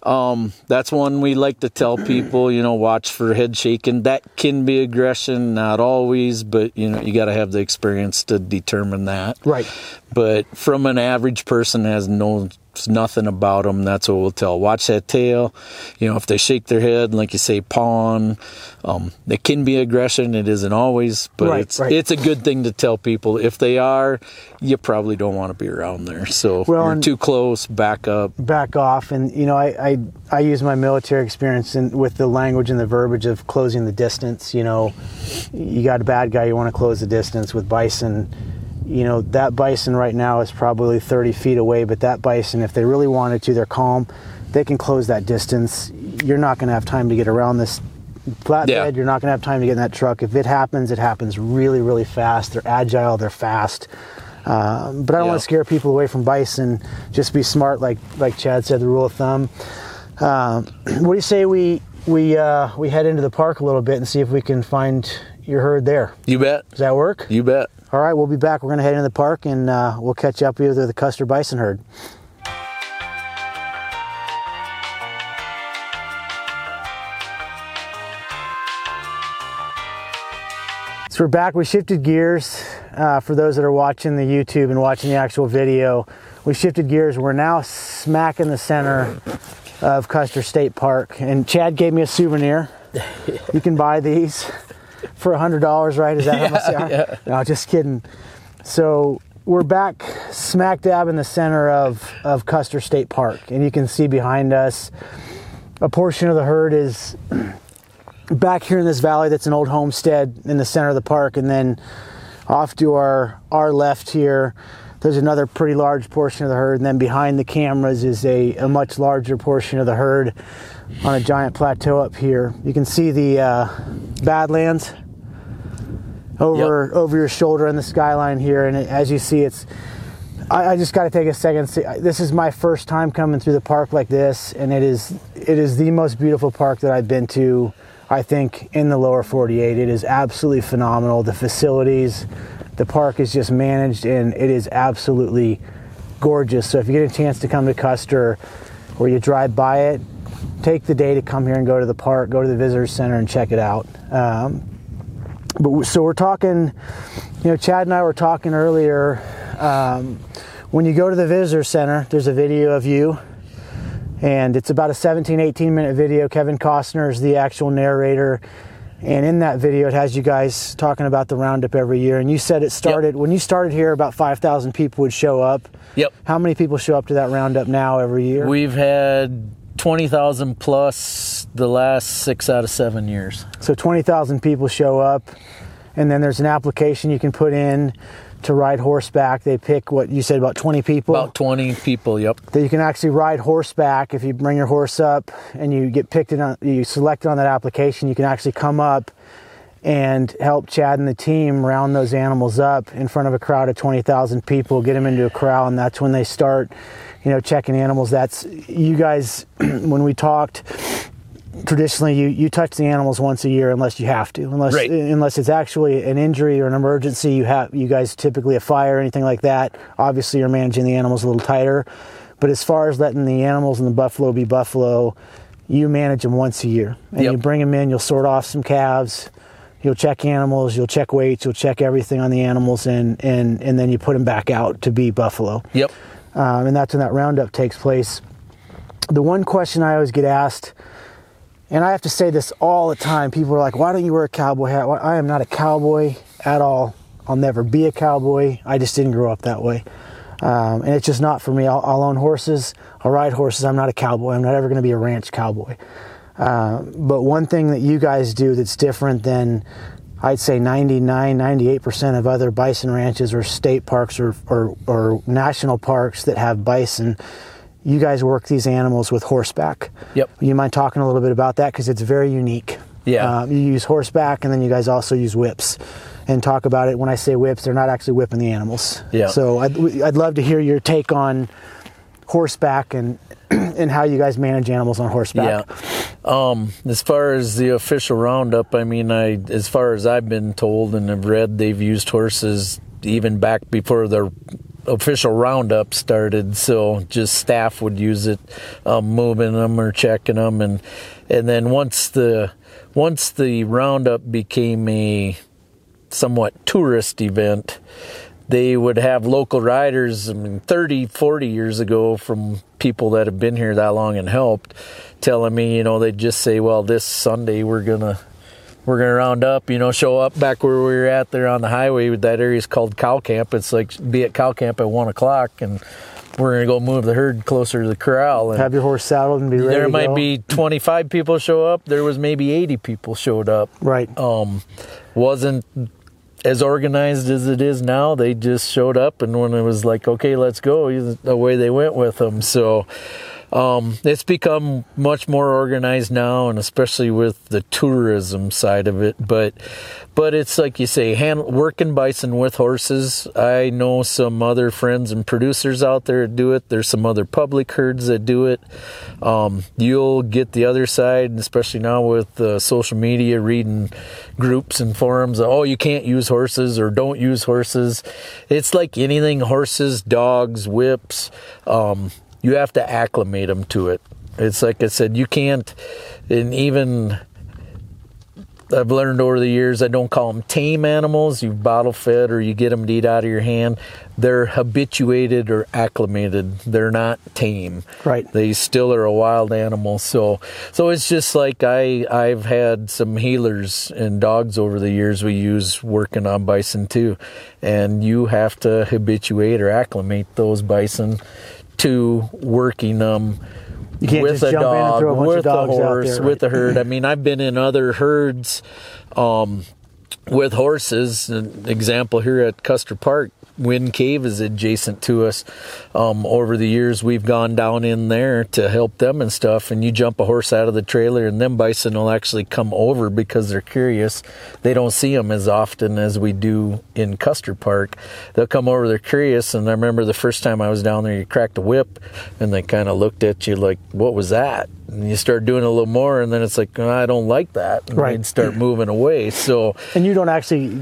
S2: Um, that's one we like to tell people, you know, watch for head shaking. That can be aggression, not always, but you know, you got to have the experience to determine that.
S1: Right.
S2: But from an average person has no nothing about them. That's what we'll tell. Watch that tail. You know, if they shake their head, like you say, pawn. Um, it can be aggression. It isn't always, but
S1: Right,
S2: it's
S1: right.
S2: it's a good thing to tell people. If they are, you probably don't want to be around there. So
S1: Well,
S2: you're too close. Back up.
S1: back off and you know I, I i use my military experience in, with the language and the verbiage of closing the distance you know you got a bad guy you want to close the distance with bison you know that bison right now is probably 30 feet away but that bison if they really wanted to they're calm they can close that distance you're not going to have time to get around this flatbed
S2: Yeah.
S1: you're not going to have time to get in that truck if it happens it happens really really fast they're agile they're fast um, but I don't
S2: Yeah.
S1: want to scare people away from bison. Just be smart, like like Chad said. The rule of thumb. Um, what do you say we we uh, we head into the park a little bit and see if we can find your herd there?
S2: You bet.
S1: Does that work?
S2: You bet.
S1: All right, we'll be back. We're going to head into the park and uh, we'll catch up with the Custer bison herd. So we're back. We shifted gears. Uh, for those that are watching the YouTube and watching the actual video, we shifted gears. We're now smack in the center of Custer State Park. And Chad gave me a souvenir. You can buy these for hundred dollars, right? Is that how much they are?
S2: yeah.
S1: No, just kidding. So we're back smack dab in the center of, of Custer State Park, and you can see behind us a portion of the herd is back here in this valley that's an old homestead in the center of the park, and then off to our our left here. There's another pretty large portion of the herd, and then behind the cameras is a, a much larger portion of the herd on a giant plateau up here. You can see the uh, Badlands over over your shoulder in the skyline here, and it, as you see, it's. I, I just got to take a second. See, this is my first time coming through the park like this, and it is it is the most beautiful park that I've been to. I think in the lower 48, it is absolutely phenomenal. The facilities, the park is just managed, and it is absolutely gorgeous. So if you get a chance to come to Custer, or you drive by it, take the day to come here and go to the park, go to the visitor center, and check it out. Um, but so we're talking you know chad and i were talking earlier um, when you go to the visitor center there's a video of you and it's about a 17 18 minute video. Kevin costner is the actual narrator and in that video it has you guys talking about the roundup every year. And you said it started when you started here about 5000 people would show up.
S2: Yep.
S1: how many people show up to that roundup now every year?
S2: We've had twenty thousand plus the last six out of seven years.
S1: So 20,000 people show up, and then there's an application you can put in to ride horseback. They pick what you said about 20 people
S2: About twenty people. Yep.
S1: that you can actually ride horseback. If you bring your horse up and you get picked in, on, you select on that application, you can actually come up and help Chad and the team round those animals up in front of a crowd of 20,000 people, get them into a corral, and that's when they start, you know, checking animals. That's you guys, when we talked, traditionally you, you touch the animals once a year unless you have to unless
S2: Right.
S1: unless it's actually an injury or an emergency you have you guys typically a fire or anything like that obviously you're managing the animals a little tighter but as far as letting the animals and the buffalo be buffalo you manage them once a year and
S2: Yep.
S1: you bring them in you'll sort off some calves you'll check animals you'll check weights you'll check everything on the animals and and and then you put them back out to be buffalo
S2: Yep.
S1: Um, and that's when that roundup takes place. The one question I always get asked, and I have to say this all the time people are like, why don't you wear a cowboy hat? Well, I am not a cowboy at all. I'll never be a cowboy. I just didn't grow up that way. Um, and it's just not for me. I'll, I'll own horses, I'll ride horses. I'm not a cowboy. I'm not ever going to be a ranch cowboy. Uh, but one thing that you guys do that's different than I'd say 99, 98% of other bison ranches or state parks or, or, or national parks that have bison, you guys work these animals with horseback.
S2: Yep.
S1: You mind talking a little bit about that? Because it's very unique.
S2: Yeah.
S1: Um, you use horseback and then you guys also use whips. And talk about it. When I say whips, they're not actually whipping the animals.
S2: Yeah.
S1: So I'd, I'd love to hear your take on horseback and and how you guys manage animals on horseback.
S2: Yeah. Um, as far as the official roundup, I mean, I as far as I've been told and have read, they've used horses even back before the official roundup started. So just staff would use it, um, moving them or checking them, and and then once the once the roundup became a somewhat tourist event, they would have local riders, I mean, 30, 40 years ago from people that have been here that long and helped, telling me, you know, they'd just say, well, this Sunday we're going to we're gonna round up, you know, show up back where we were at there on the highway. That area is called cow camp. It's like be at cow camp at one o'clock, and we're gonna go move the herd closer to the corral. And
S1: Have your horse saddled and be ready.
S2: there might
S1: go.
S2: be twenty five people show up. There was maybe eighty people showed up.
S1: right.
S2: Um, wasn't as organized as it is now. They just showed up, and when it was like, okay, let's go, away they went with them. So um, it's become much more organized now, and especially with the tourism side of it. But but it's like you say, hand, working bison with horses. I know some other friends and producers out there that do it. There's some other public herds that do it. Um, you'll get the other side, and especially now with uh, social media, reading groups and forums. Oh, you can't use horses or don't use horses. It's like anything: horses, dogs, whips. Um, you have to acclimate them to it. It's like I said, you can't, and even I've learned over the years, I don't call them tame animals. You bottle fed or you get them to eat out of your hand. They're habituated or acclimated. They're not tame.
S1: Right.
S2: They still are a wild animal. So, so it's just like I, I've had some heelers and dogs over the years we use working on bison too. And you have to habituate or acclimate those bison to working them
S1: You can't
S2: with
S1: just
S2: a
S1: jump in and
S2: dog,
S1: a
S2: with a horse,
S1: there,
S2: with a herd. I mean, I've been in other herds um, with horses. An example here at Custer Park, Wind Cave is adjacent to us. Um, over the years, we've gone down in there to help them and stuff. And you jump a horse out of the trailer, and them bison will actually come over because they're curious. They don't see them as often as we do in Custer Park. They'll come over, they're curious. And I remember the first time I was down there, you cracked a whip, and they kind of looked at you like, "What was that?" And you start doing a little more, and then it's like, ah, "I don't like that," and
S1: Right.
S2: they'd start moving away. So.
S1: And you don't actually,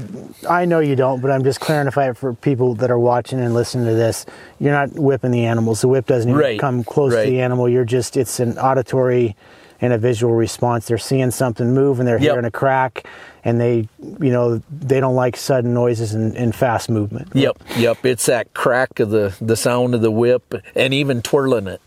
S1: I know you don't, but I'm just clarifying for people that are watching and listening to this. You're not whipping the animals. The whip doesn't even
S2: Right,
S1: come close to the animal. You're just, it's an auditory and a visual response. They're seeing something move and they're
S2: Yep.
S1: hearing a crack and they, you know, they don't like sudden noises and, and fast movement.
S2: Yep, yep. It's that crack of the the sound of the whip, and even twirling it.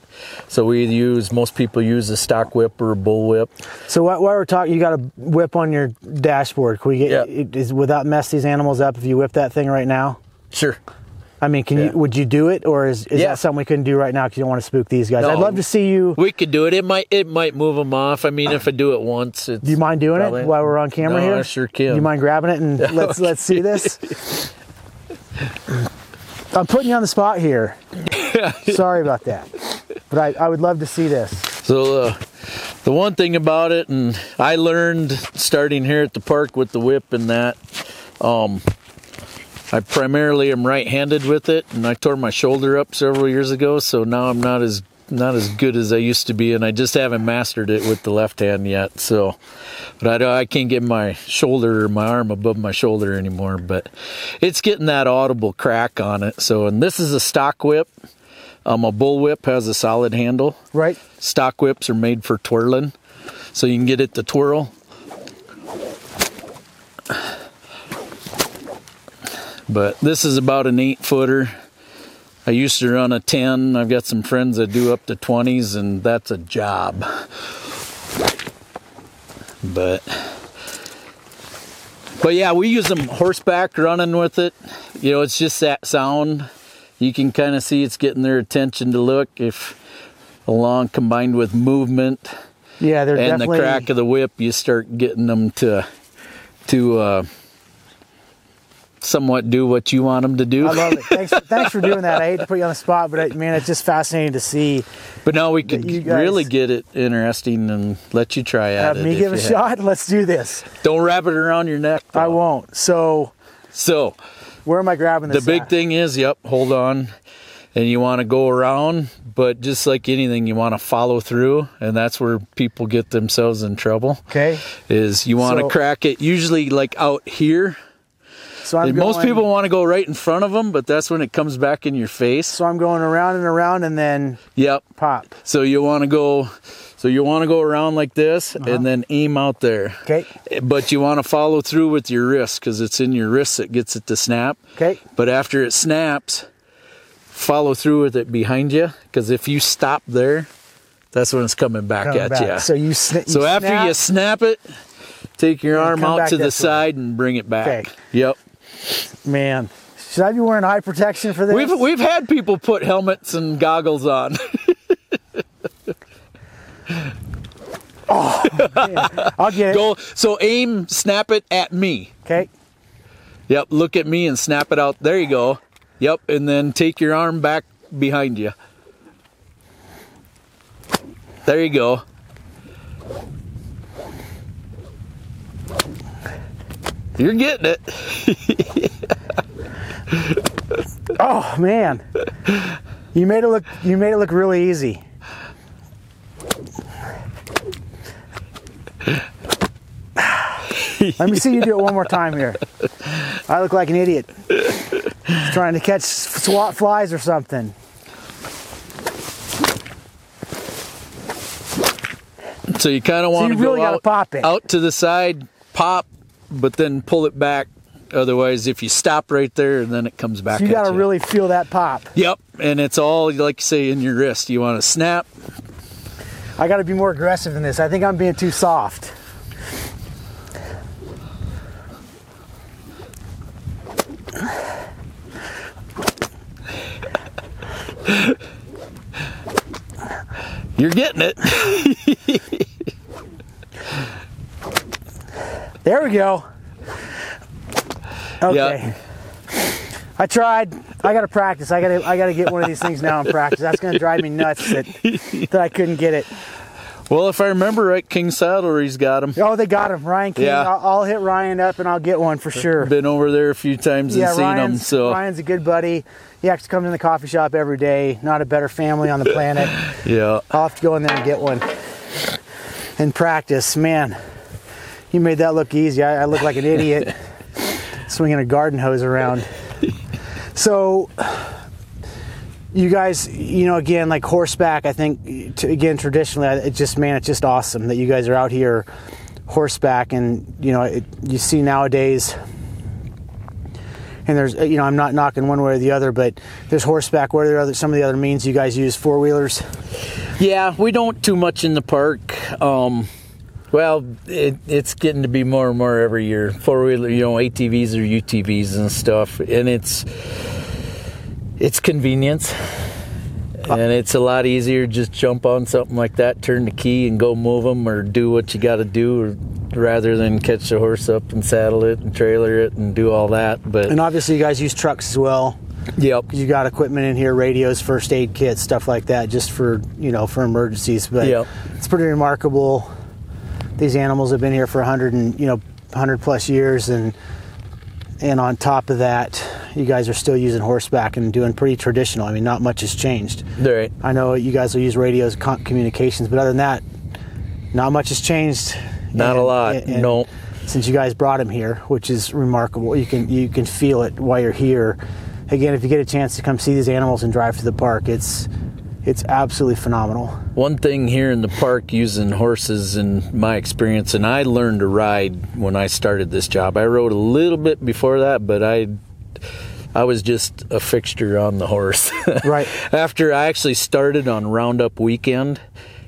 S2: So we use most people use a stock whip or a bull whip.
S1: So while while we're talking, you got a whip on your dashboard. Can we get,
S2: Yeah.
S1: it, is, without mess these animals up if you whip that thing right now?
S2: Sure.
S1: I mean, can
S2: Yeah.
S1: you? Would you do it, or is, is
S2: Yeah.
S1: that something we couldn't do right now because you don't want to spook these guys?
S2: No.
S1: I'd love to see you.
S2: We could do it. It might it might move them off. I mean, if I do it once, it's
S1: Do you mind doing
S2: probably-
S1: it while we're on camera
S2: No,
S1: here?
S2: I sure can.
S1: You mind grabbing it and let's let's see this. I'm putting you on the spot here. Sorry about that, but I, I would love to see this.
S2: So uh, the one thing about it, and I learned starting here at the park with the whip and that, um, I primarily am right-handed with it, and I tore my shoulder up several years ago, so now I'm not as not as good as I used to be, and I just haven't mastered it with the left hand yet. So, but I, I can't get my shoulder or my arm above my shoulder anymore. But it's getting that audible crack on it. So, and this is a stock whip. Um, a bull whip has a solid handle.
S1: Right?
S2: stock whips are made for twirling. So you can get it to twirl. But this is about an eight footer. I used to run a 10 i've got some friends that do up to 20s and that's a job. But but yeah we use them horseback running with it. You know it's just that sound you can kind of see it's getting their attention to look if along combined with movement
S1: Yeah, they're
S2: and the crack of the whip you start getting them to to uh somewhat do what you want them to do
S1: I love it. Thanks, thanks for doing that. I hate to put you on the spot, but I, man, it's just fascinating to see.
S2: but now we could
S1: guys-
S2: really get it interesting and let you try at
S1: Have
S2: it
S1: me give a
S2: have-
S1: shot. Let's do this.
S2: don't wrap it around your neck
S1: I won't. So,
S2: so
S1: where am I grabbing
S2: the big
S1: at?
S2: thing is yep hold on and you want to go around but just like anything you want to follow through and that's where people get themselves in trouble
S1: Okay.
S2: is you want to crack it usually like out here
S1: So I'm
S2: most
S1: going-
S2: people want to go right in front of them, but that's when it comes back in your face.
S1: So I'm going around and around and then
S2: Yep.
S1: pop.
S2: So you want to go, so you want to go around like this
S1: Uh-huh.
S2: and then aim out there.
S1: Okay.
S2: But you want to follow through with your wrist because it's in your wrist that gets it to snap.
S1: Okay.
S2: But after it snaps, follow through with it behind you because if you stop there, that's when it's coming back
S1: Coming
S2: at
S1: back.
S2: you.
S1: So you, you
S2: So after
S1: snap,
S2: you snap it, take your arm out to the
S1: way.
S2: side and bring it back.
S1: Okay.
S2: Yep.
S1: man, should I be wearing eye protection for this?
S2: We've we've had people put helmets and goggles on.
S1: Oh, I'll get it.
S2: Go so aim, snap it at me.
S1: Okay.
S2: Yep, look at me and snap it out. There you go. Yep, and then take your arm back behind you. There you go. You're getting it.
S1: Oh man, you made it look. You made it look really easy. Let me see you do it one more time here. I look like an idiot. Trying to catch SWAT flies or something.
S2: So you kind of want
S1: you
S2: to
S1: really
S2: go out,
S1: pop it.
S2: out to the side, pop, but then pull it back. Otherwise, if you stop right there, then it comes back.
S1: You got to really feel that pop.
S2: Yep, and it's all like you say in your wrist. You want to snap.
S1: I got to be more aggressive than this. I think I'm being too soft.
S2: You're getting it.
S1: There we go. Okay.
S2: Yeah.
S1: I tried. I got to practice. I got to. I got to get one of these things now and practice. That's going to drive me nuts that that I couldn't get it.
S2: Well, if I remember right, King Saddlery's got him.
S1: Oh, they got him, Ryan King.
S2: Yeah.
S1: I'll, I'll hit Ryan up and I'll get one for sure.
S2: Been over there a few times and
S1: Yeah,
S2: seen him.
S1: Ryan's,
S2: So
S1: Ryan's a good buddy. He actually comes in the coffee shop every day. Not a better family on the planet.
S2: yeah,
S1: I'll have to go in there and get one and practice. Man, you made that look easy. I, I look like an idiot swinging a garden hose around. So, you guys, you know, again, like horseback, I think, t- again, traditionally, it just, man, it's just awesome that you guys are out here horseback and, you know, it, you see nowadays and there's you know I'm not knocking one way or the other, but there's horseback. What are the other some of the other means you guys use? Four wheelers.
S2: yeah. We don't too much in the park. Um, well, it, it's getting to be more and more every year. Four wheeler, you know, ATVs or UTVs and stuff, and it's it's convenience. And it's a lot easier just jump on something like that, turn the key, and go move them, or do what you got to do, or, rather than catch the horse up and saddle it and trailer it and do all that. But
S1: And obviously, you guys use trucks as well.
S2: yep,
S1: You got equipment in here, radios, first aid kits, stuff like that, just for you know for emergencies. But
S2: Yep.
S1: it's pretty remarkable. These animals have been here for 100 and you know 100 plus years, and and on top of that, you guys are still using horseback and doing pretty traditional. I mean, not much has changed.
S2: right.
S1: I know you guys will use radios, communications, but other than that, not much has changed.
S2: Not a lot, no.
S1: Since you guys brought him here, which is remarkable. You can you can feel it while you're here. Again, if you get a chance to come see these animals and drive to the park, it's it's absolutely phenomenal.
S2: One thing here in the park using horses, in my experience, and I learned to ride when I started this job. I rode a little bit before that, but I I was just a fixture on the horse.
S1: Right.
S2: After I actually started on Roundup weekend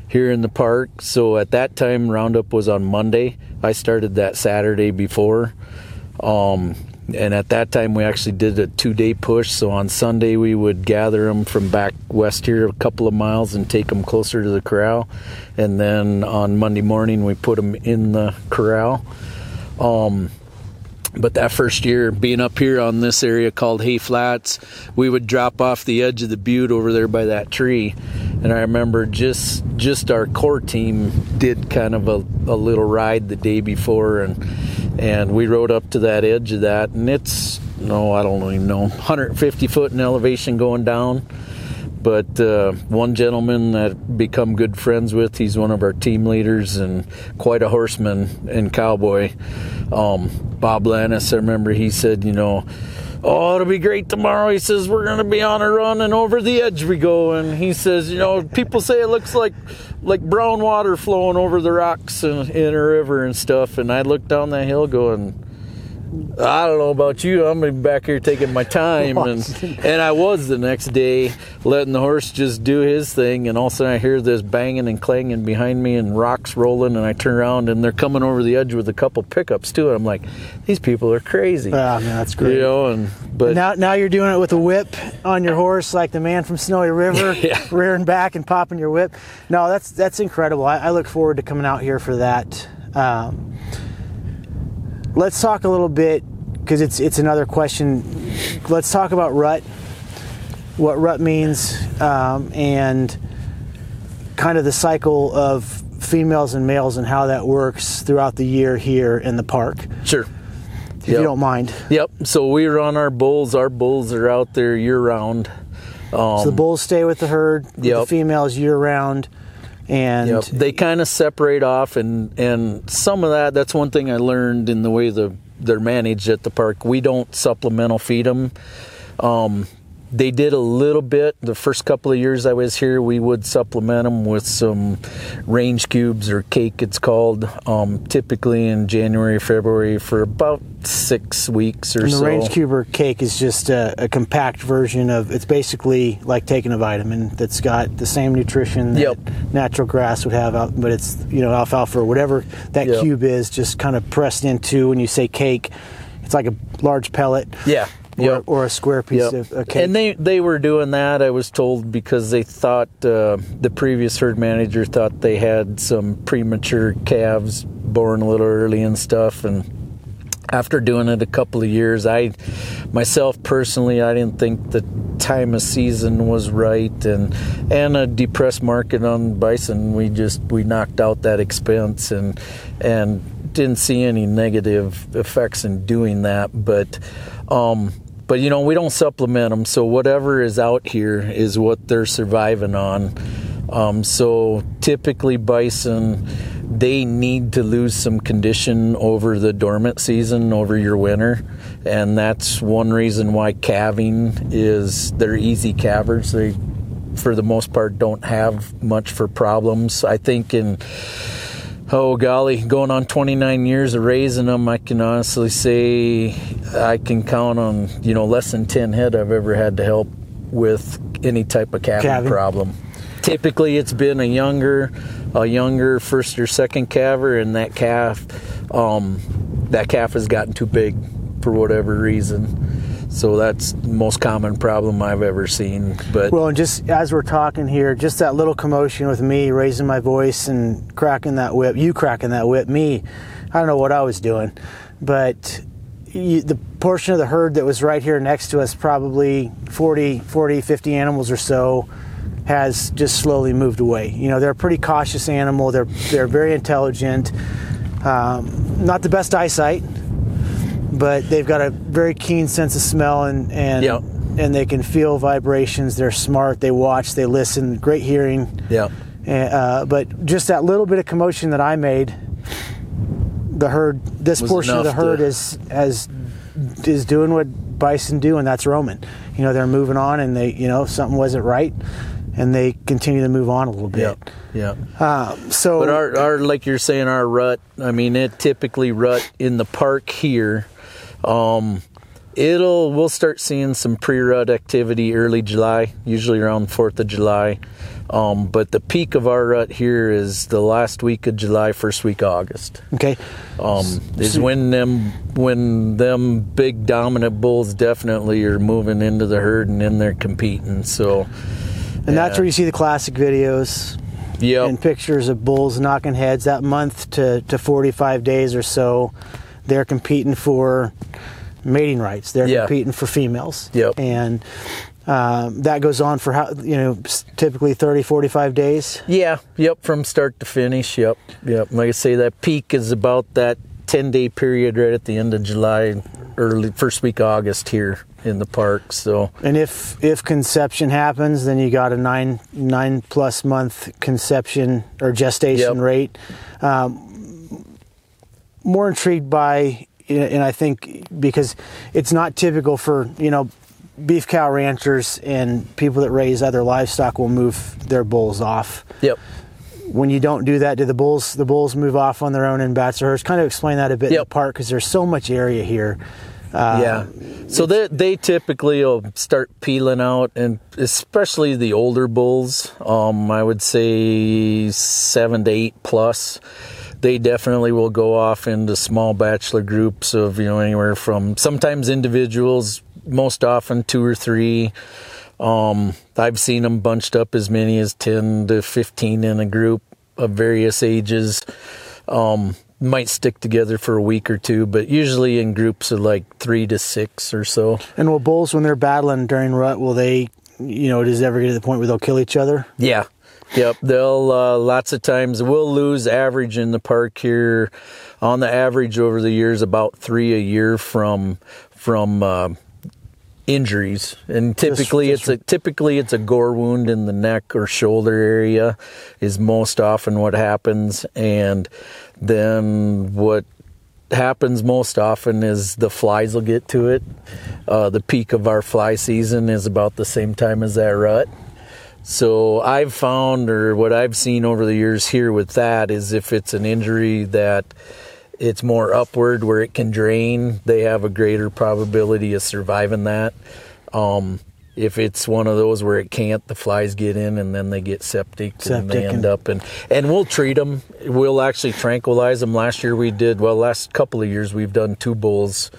S2: here in the park, so at that time Roundup was on Monday. I started that Saturday before. Um, and at that time, we actually did a two day push. So on Sunday, we would gather them from back west here a couple of miles and take them closer to the corral. And then on Monday morning, we put them in the corral. Um, but that first year, being up here on this area called Hay Flats, we would drop off the edge of the butte over there by that tree. And I remember just just our core team did kind of a, a little ride the day before, and and we rode up to that edge of that, and it's no, I don't even know, 150 foot in elevation going down. But uh, one gentleman that become good friends with, he's one of our team leaders and quite a horseman and cowboy. Um, Bob Lannis, I remember he said, you know, oh, it'll be great tomorrow. He says, we're going to be on a run and over the edge we go. And he says, you know, people say it looks like like brown water flowing over the rocks in, in a river and stuff. And I looked down that hill going, I don't know about you. I'm back here taking my time, and and I was the next day letting the horse just do his thing, and all of a sudden I hear this banging and clanging behind me, and rocks rolling, and I turn around and they're coming over the edge with a couple pickups too. And I'm like, these people are crazy.
S1: Ah, man, that's great.
S2: You know, and but
S1: now, now you're doing it with a whip on your horse, like the man from Snowy River,
S2: Yeah.
S1: rearing back and popping your whip. No, that's that's incredible. I, I look forward to coming out here for that. Um, let's talk a little bit because it's it's another question. Let's talk about rut, what rut means, um, and kind of the cycle of females and males and how that works throughout the year here in the park.
S2: sure.
S1: If you don't mind.
S2: Yep. So we run our bulls. Our bulls are out there year round. Um,
S1: So the bulls stay with the herd, with the females year round, and
S2: Yep. They kind of separate off, and and some of that. That's one thing I learned in the way the they're managed at the park. We don't supplemental feed them. Um, they did a little bit the first couple of years I was here. We would supplement them with some range cubes or cake, it's called. Um, typically in January, February for about six weeks or
S1: and the
S2: so.
S1: range cuber cake is just a, a compact version of. It's basically like taking a vitamin that's got the same nutrition that
S2: Yep.
S1: natural grass would have, out, but it's you know alfalfa or whatever that
S2: Yep.
S1: cube is, just kind of pressed into. When you say cake, it's like a large pellet.
S2: Yeah.
S1: Or,
S2: Yep.
S1: or a square piece
S2: Yep.
S1: of a cake.
S2: And they they were doing that. I was told because they thought uh, the previous herd manager thought they had some premature calves born a little early and stuff. And after doing it a couple of years, I myself personally I didn't think the time of season was right and and a depressed market on bison. We just we knocked out that expense and and didn't see any negative effects in doing that. But um, but you know we don't supplement them so whatever is out here is what they're surviving on. Um, so typically bison they need to lose some condition over the dormant season over your winter. And that's one reason why calving is they're easy calvers. They for the most part don't have much for problems. I think in Oh golly, going on 29 years of raising them, I can honestly say I can count on you know less than 10 head I've ever had to help with any type of calving,
S1: Calving.
S2: problem. Typically, it's been a younger, a younger first or second calver, and that calf, um, that calf has gotten too big for whatever reason. So that's the most common problem I've ever seen. But
S1: Well, and just as we're talking here, just that little commotion with me raising my voice and cracking that whip, you cracking that whip, me, I don't know what I was doing, but you, the portion of the herd that was right here next to us, probably 40, 40, 50 animals or so, has just slowly moved away. You know, they're a pretty cautious animal. They're they're very intelligent. Um, not the best eyesight, but they've got a very keen sense of smell and and
S2: Yep.
S1: and they can feel vibrations. They're smart. They watch. They listen. Great hearing.
S2: yeah,
S1: And, uh, but just that little bit of commotion that I made, the herd, this
S2: Was
S1: portion of the
S2: enough to-
S1: herd is has is doing what bison do, and that's roaming. You know, they're moving on, and they, you know, something wasn't right, and they continue to move on a little
S2: yeah,
S1: bit.
S2: yeah.
S1: Um, so,
S2: But our, our, like you're saying, our rut. I mean, it typically rut in the park here. Um, it'll we'll start seeing some pre-rut activity early July, usually around Fourth of July. Um, but the peak of our rut here is the last week of July, first week of August.
S1: okay,
S2: Um, is when them when them big dominant bulls definitely are moving into the herd and in there competing. So,
S1: and that's where you see the classic videos.
S2: yep,
S1: and pictures of bulls knocking heads that month to, to 45 days or so they're competing for mating rights they're
S2: Yeah.
S1: competing for females
S2: Yep.
S1: and um, that goes on for how you know typically 30 45 days
S2: Yeah, yep, from start to finish. Yep, yep. Like I say, that peak is about that 10 day period right at the end of July, early first week of August here. in the park. So
S1: And if if conception happens, then you got a nine nine plus month conception or gestation
S2: Yep.
S1: rate. Um, more intrigued by, and I think because it's not typical for you know beef cow ranchers and people that raise other livestock will move their bulls off.
S2: yep.
S1: When you don't do that, do the bulls the bulls move off on their own in bats or herds? Kind of explain that a bit in the
S2: Yep.
S1: because there's so much area here. Uh,
S2: yeah. So they they typically will start peeling out, and especially the older bulls. Um, I would say seven to eight plus. They definitely will go off into small bachelor groups of you know anywhere from sometimes individuals, most often two or three. Um, I've seen them bunched up as many as ten to fifteen in a group of various ages. Um, might stick together for a week or two, but usually in groups of like three to six or so.
S1: And will bulls, when they're battling during rut, will they, you know, does it ever get to the point where they'll kill each other?
S2: Yeah. Yep. They'll, uh, lots of times we'll lose average in the park here. On the average over the years about three a year from, from, uh, injuries. And typically
S1: just-
S2: it's a typically it's a gore wound in the neck or shoulder area is most often what happens. And then what happens most often is the flies will get to it. Uh, the peak of our fly season is about the same time as that rut so I've found, or what I've seen over the years here with that, is if it's an injury that it's more upward where it can drain, they have a greater probability of surviving that. Um, if it's one of those where it can't, the flies get in and then they get septic, and they end
S1: and-
S2: up and and we'll treat them. We'll actually tranquilize them. Last year we did well. Last couple of years we've done two bulls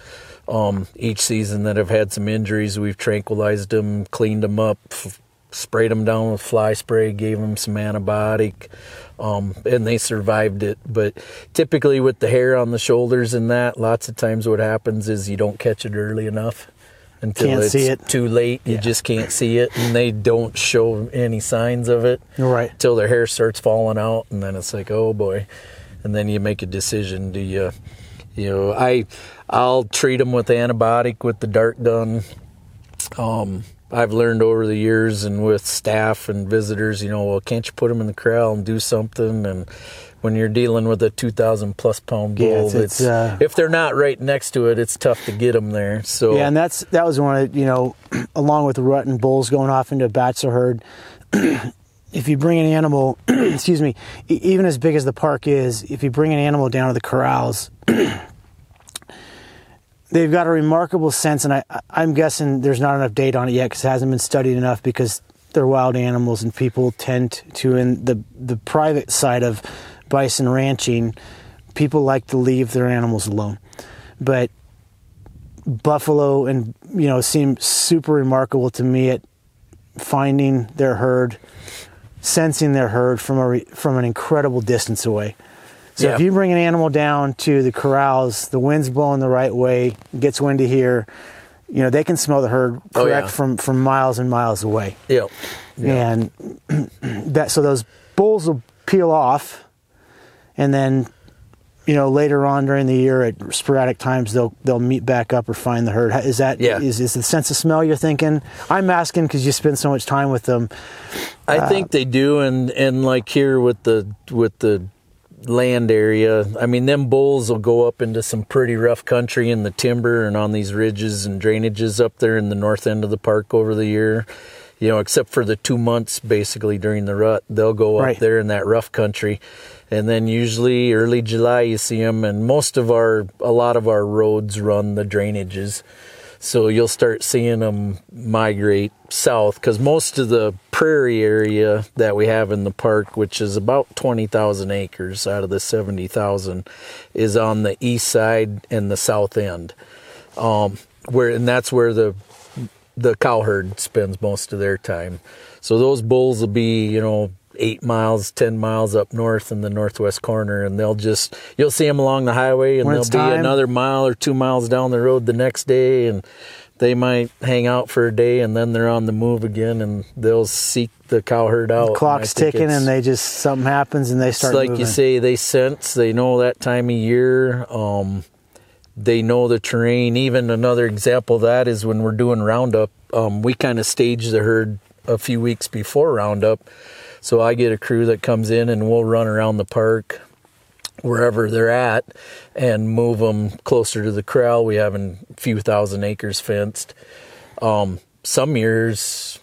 S2: um, each season that have had some injuries. We've tranquilized them, cleaned them up, f- sprayed them down with fly spray, gave them some antibiotic, um, and they survived it. But typically, with the hair on the shoulders and that, lots of times what happens is you don't catch it early enough until
S1: Can't
S2: it's
S1: it.
S2: too late. You
S1: Yeah.
S2: just can't see it, and they don't show any signs of it
S1: Right.
S2: until their hair starts falling out, and then it's like, oh boy, and then you make a decision. Do you, you know, I, I'll treat them with antibiotic with the dart gun. Um, I've learned over the years and with staff and visitors, you know, well, can't you put them in the corral and do something? And when you're dealing with a 2,000 plus pound bull,
S1: Yeah, it's-
S2: it's,
S1: it's, uh,
S2: if they're not right next to it, it's tough to get them there. So
S1: Yeah, and that's that was one of you know, along with rut and bulls going off into a bachelor herd. if you bring an animal, excuse me, even as big as the park is, if you bring an animal down to the corrals, they've got a remarkable sense, and I, I'm guessing there's not enough data on it yet because it hasn't been studied enough because they're wild animals and people tend to in the the private side of bison ranching, people like to leave their animals alone, but buffalo and you know seem super remarkable to me at finding their herd, sensing their herd from a from an incredible distance away. So
S2: Yeah.
S1: if you bring an animal down to the corrals, the wind's blowing the right way, gets windy here, you know they can smell the herd
S2: Oh,
S1: correct
S2: yeah.
S1: from from miles and miles away.
S2: yeah, yeah.
S1: And that so those bulls will peel off, and then you know later on during the year at sporadic times they'll they'll meet back up or find the herd. Is that
S2: Yeah.
S1: is is the sense of smell you're thinking? I'm asking because you spend so much time with them.
S2: I
S1: Uh,
S2: think they do, and and like here with the with the land area, I mean, them bulls will go up into some pretty rough country in the timber and on these ridges and drainages up there in the north end of the park over the year. You know, except for the two months basically during the rut, they'll go up
S1: Right.
S2: there in that rough country. And then usually early July you see them, and most of our, a lot of our roads run the drainages. So you'll start seeing them migrate south because most of the prairie area that we have in the park, which is about 20,000 acres out of the 70,000, is on the east side and the south end. Um, where and that's where the the cow herd spends most of their time. So those bulls will be, you know, eight miles, ten miles up north in the northwest corner, and they'll just you'll see them along the highway, and
S1: When
S2: they'll be
S1: time.
S2: another mile or two miles down the road the next day, and they might hang out for a day, and then they're on the move again, and they'll seek the cow herd out. I
S1: Clock's ticking, and they just something happens and they
S2: it's
S1: start
S2: like
S1: moving.
S2: you say, they sense, they know that time of year. Um, they know the terrain. Even another example of that is when we're doing roundup, um, we kind of stage the herd a few weeks before roundup. So I get a crew that comes in and we'll run around the park wherever they're at and move them closer to the corral. We have a few thousand acres fenced. Um, some years,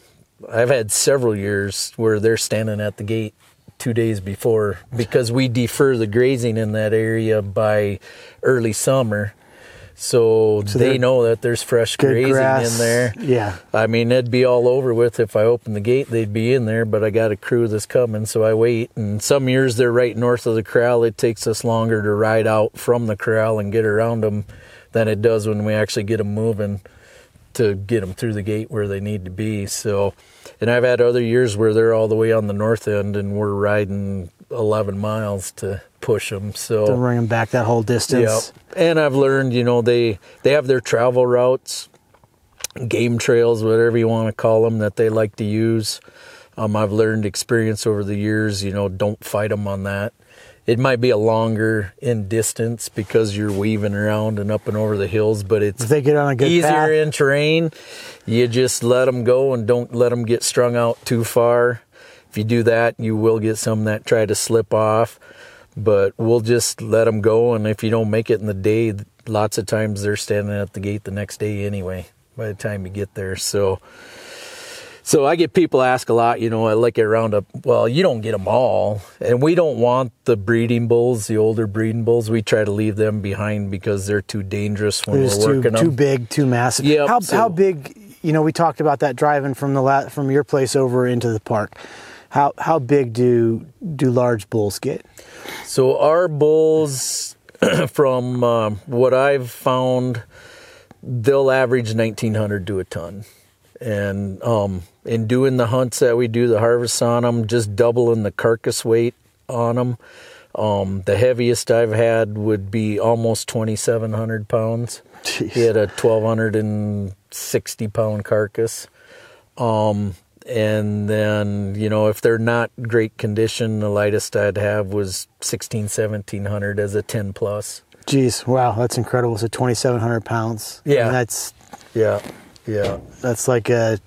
S2: I've had several years where they're standing at the gate two days before because we defer the grazing in that area by early summer. So,
S1: So
S2: they know that there's fresh grazing
S1: grass.
S2: in there.
S1: Yeah.
S2: I mean, it'd be all over with if I opened the gate. They'd be in there, but I got a crew that's coming, so I wait. And some years they're right north of the corral. It takes us longer to ride out from the corral and get around them than it does when we actually get them moving to get them through the gate where they need to be. So, and I've had other years where they're all the way on the north end and we're riding 11 miles to push them. So,
S1: To bring them back that whole distance.
S2: yeah, and I've learned, you know, they they have their travel routes, game trails, whatever you want to call them, that they like to use. Um, I've learned experience over the years. You know, don't fight them on that. It might be a longer in distance because you're weaving around and up and over the hills, but it's
S1: If they get on a good
S2: easier
S1: path,
S2: in terrain. You just let them go and don't let them get strung out too far. If you do that, you will get some that try to slip off. But we'll just let them go, and if you don't make it in the day, lots of times they're standing at the gate the next day anyway. By the time you get there, so so I get people ask a lot, you know, I like at roundup. Well, you don't get them all, and we don't want the breeding bulls, the older breeding bulls. We try to leave them behind because they're too dangerous when
S1: they're
S2: we're
S1: just too,
S2: working
S1: too big, too massive.
S2: Yep,
S1: how,
S2: so-
S1: how big, you know, we talked about that driving from the la- from your place over into the park. How how big do do large bulls get?
S2: So our bulls, from um, what I've found, they'll average 1900 to a ton. And um, in doing the hunts that we do, the harvests on them, just doubling the carcass weight on them. Um, the heaviest I've had would be almost 2,700 pounds.
S1: Jeez.
S2: He had a 1,260 pound carcass. Um, and then, you know, if they're not great condition, the lightest I'd have was 16, 1700 as a 10 plus.
S1: Jeez, wow, that's incredible. So twenty seven hundred pounds. I mean,
S2: Yeah.
S1: that's
S2: Yeah. Yeah.
S1: that's like a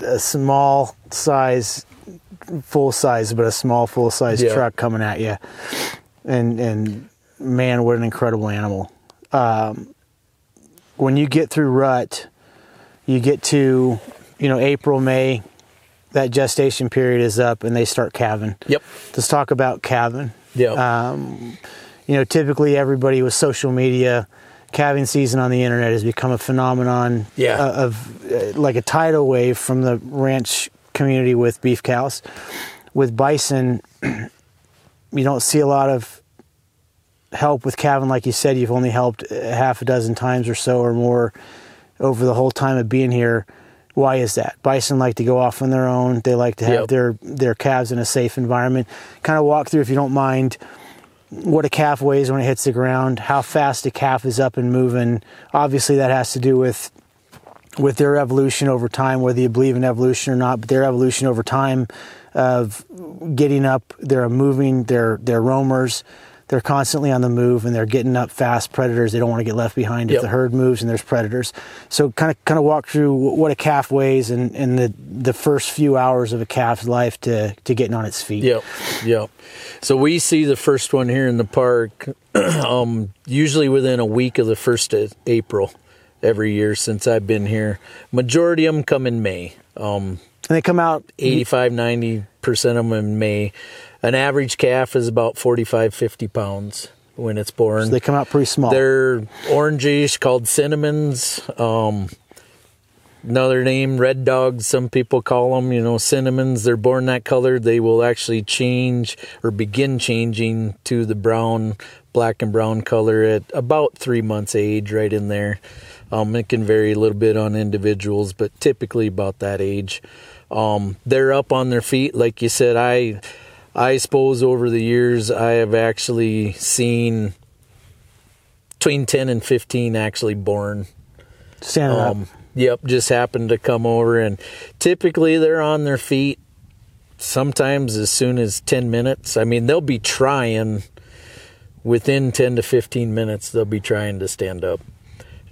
S1: a small size, full size, but a small full size
S2: Yeah.
S1: truck coming at you. And and man, what an incredible animal. Um, when you get through rut, you get to you know April May, that gestation period is up, and they start calving.
S2: Yep.
S1: Let's talk about calving.
S2: Yep.
S1: Um, you know, typically everybody with social media, calving season on the internet has become a phenomenon
S2: Yeah.
S1: uh, of uh, like a tidal wave from the ranch community with beef cows. With bison, you don't see a lot of help with calving, like you said. You've only helped half a dozen times or so or more over the whole time of being here. Why is that? Bison like to go off on their own. They like to have
S2: Yep.
S1: their their calves in a safe environment. Kind of walk through, if you don't mind, what a calf weighs when it hits the ground, how fast a calf is up and moving. Obviously, that has to do with with their evolution over time, whether you believe in evolution or not. But their evolution over time of getting up, they're moving, they're they're roamers. They're constantly on the move and they're getting up fast. Predators, they don't want to get left behind if the herd moves and there's predators. So kind of kind of walk through what a calf weighs and, and the the first few hours of a calf's life to to getting on its feet.
S2: Yep, yep. So we see the first one here in the park, um, usually within a week of the first of April every year since I've been here. Majority of them come in May. Um,
S1: And they come out
S2: 85, 90 percent of them in May. An average calf is about 45, 50 pounds when it's born.
S1: they come out pretty small.
S2: They're orangish, called cinnamons. Um, another name, red dogs. Some people call them. You know, cinnamons. They're born that color. They will actually change or begin changing to the brown, black and brown color at about three months age, right in there. Um, it can vary a little bit on individuals, but typically about that age. Um, they're up on their feet, like you said. I, I suppose over the years I have actually seen between 10 and 15 actually born.
S1: standing up.
S2: Um, yep, just happened to come over, and typically they're on their feet sometimes as soon as 10 minutes. I mean, they'll be trying within 10 to 15 minutes, they'll be trying to stand up.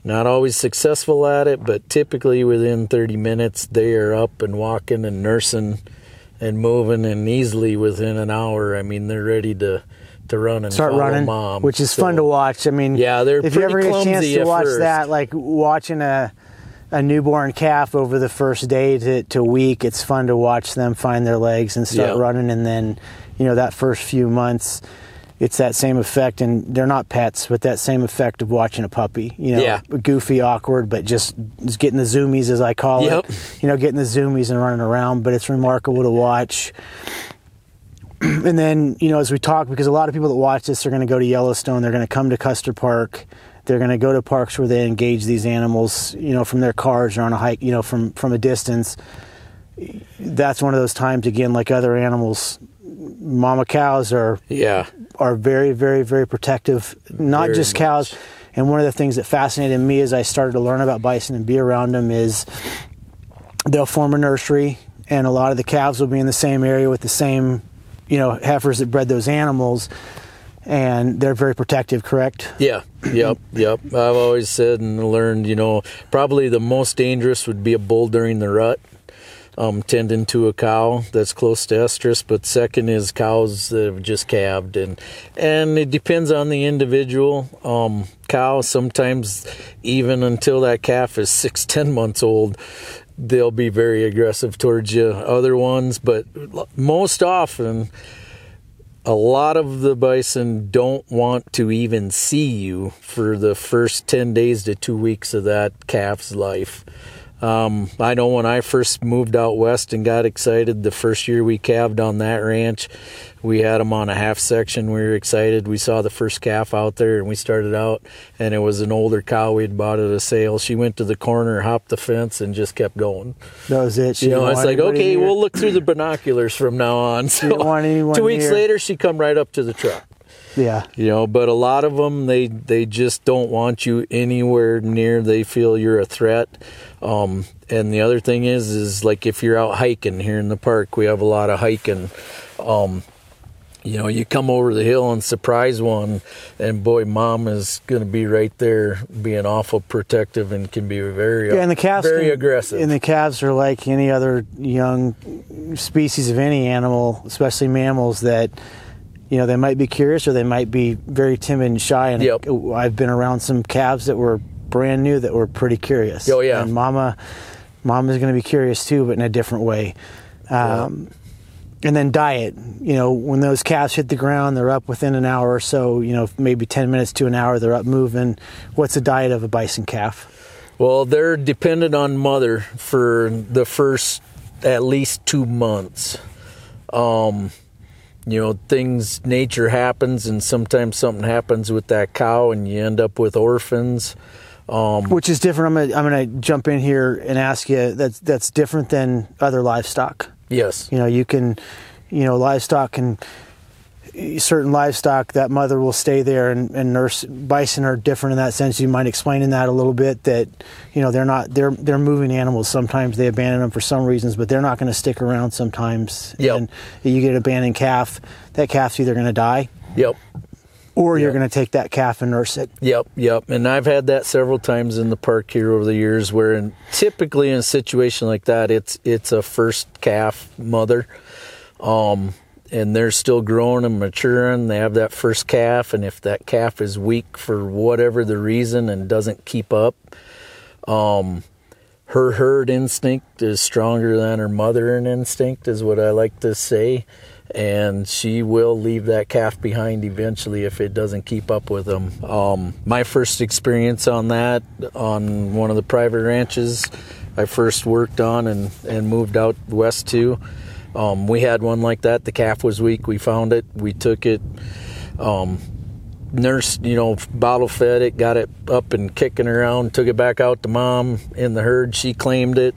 S2: Not always successful at it, but typically within 30 minutes, they are up and walking and nursing and moving, and easily within an hour, I mean, they're ready to to run and
S1: start running,
S2: mom,
S1: which is
S2: So,
S1: fun to watch. I mean,
S2: Yeah, they're
S1: if you ever get a chance to watch
S2: first.
S1: that, like watching a a newborn calf over the first day to, to week, it's fun to watch them find their legs and start
S2: Yeah.
S1: running, and then you know that first few months. It's that same effect, and they're not pets, but that same effect of watching a puppy. You know,
S2: Yeah.
S1: goofy, awkward, but just, just getting the zoomies, as I call
S2: Yep.
S1: it. You know, getting the zoomies and running around. But it's remarkable to watch and then you know as we talk because a lot of people that watch this are going to go to yellowstone they're going to come to custer park they're going to go to parks where they engage these animals you know from their cars or on a hike you know from from a distance that's one of those times again like other animals mama cows are
S2: Yeah,
S1: are very very very protective not
S2: Very
S1: just
S2: much.
S1: cows and one of the things that fascinated me as i started to learn about bison and be around them is they'll form a nursery and a lot of the calves will be in the same area with the same you know heifers that bred those animals and they're very protective correct
S2: yeah, yep, yep. I've always said and learned, you know, probably the most dangerous would be a bull during the rut. Um, tending to a cow that's close to estrus, but second is cows that have just calved, and and it depends on the individual. Um, cow sometimes even until that calf is six ten months old, they'll be very aggressive towards you. Other ones, but most often a lot of the bison don't want to even see you for the first 10 days to two weeks of that calf's life. Um, I know when I first moved out west and got excited the first year we calved on that ranch, we had them on a half section. We were excited. We saw the first calf out there and we started out, and it was an older cow we'd bought at a sale. She went to the corner, hopped the fence, and just kept going.
S1: that was it She
S2: You know, it's like, okay, we'll look through the binoculars from now on. So
S1: didn't want anyone
S2: two weeks later, she come right up to the truck.
S1: yeah
S2: You know, but a lot of them, they they just don't want you anywhere near. They feel you're a threat. Um, and the other thing is, is like if you're out hiking here in the park, we have a lot of hiking. Um, you know, you come over the hill and surprise one, and boy, mom is going to be right there, being awful protective and can be very,
S1: yeah and the calves
S2: very
S1: can-
S2: aggressive.
S1: and the calves are like any other young species of any animal especially mammals that you know they might be curious or they might be very timid and shy and
S2: Yep.
S1: i've been around some calves that were brand new that were pretty curious
S2: Oh, yeah.
S1: and mama mama's going to be curious too but in a different way um, and then diet you know when those calves hit the ground they're up within an hour or so you know maybe 10 minutes to an hour they're up moving what's the diet of a bison calf
S2: Well, they're dependent on mother for the first at least two months. Um, you know, things, nature happens, and sometimes something happens with that cow, and you end up with orphans. Um,
S1: which is different. I'm gonna I'm gonna jump in here and ask you that's that's different than other livestock.
S2: yes.
S1: You know, you can, you know, livestock can certain livestock that mother will stay there and, and nurse. Bison are different in that sense. You might explain in that a little bit? That you know they're not they're they're moving animals. Sometimes they abandon them for some reasons, but they're not going to stick around. Sometimes,
S2: Yep.
S1: and you get an abandoned calf. That calf's either going to die
S2: Yep.
S1: Or you're going to take that calf and nurse it.
S2: Yep, yep. And I've had that several times in the park here over the years where in, typically in a situation like that it's it's a first calf mother. Um and they're still growing and maturing. They have that first calf and if that calf is weak for whatever the reason and doesn't keep up, um her herd instinct is stronger than her mothering instinct is what I like to say and she will leave that calf behind eventually if it doesn't keep up with them. Um, my first experience on that on one of the private ranches I first worked on and, and moved out west to. Um, we had one like that. The calf was weak. We found it. We took it. Um, nurse, you know, bottle fed it, got it up and kicking around, took it back out to mom in the herd. She claimed it,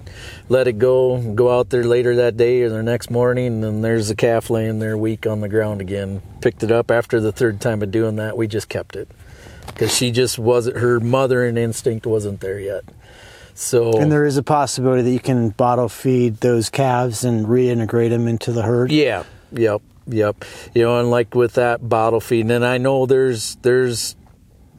S2: let it go, go out there later that day or the next morning, and there's the calf laying there weak on the ground again. Picked it up after the third time of doing that. We just kept it because she just wasn't, her mothering instinct wasn't there yet. So,
S1: And there is a possibility that you can bottle feed those calves and reintegrate them into the herd.
S2: yeah, yep, yep. You know, and like with that bottle feeding, and I know there's there's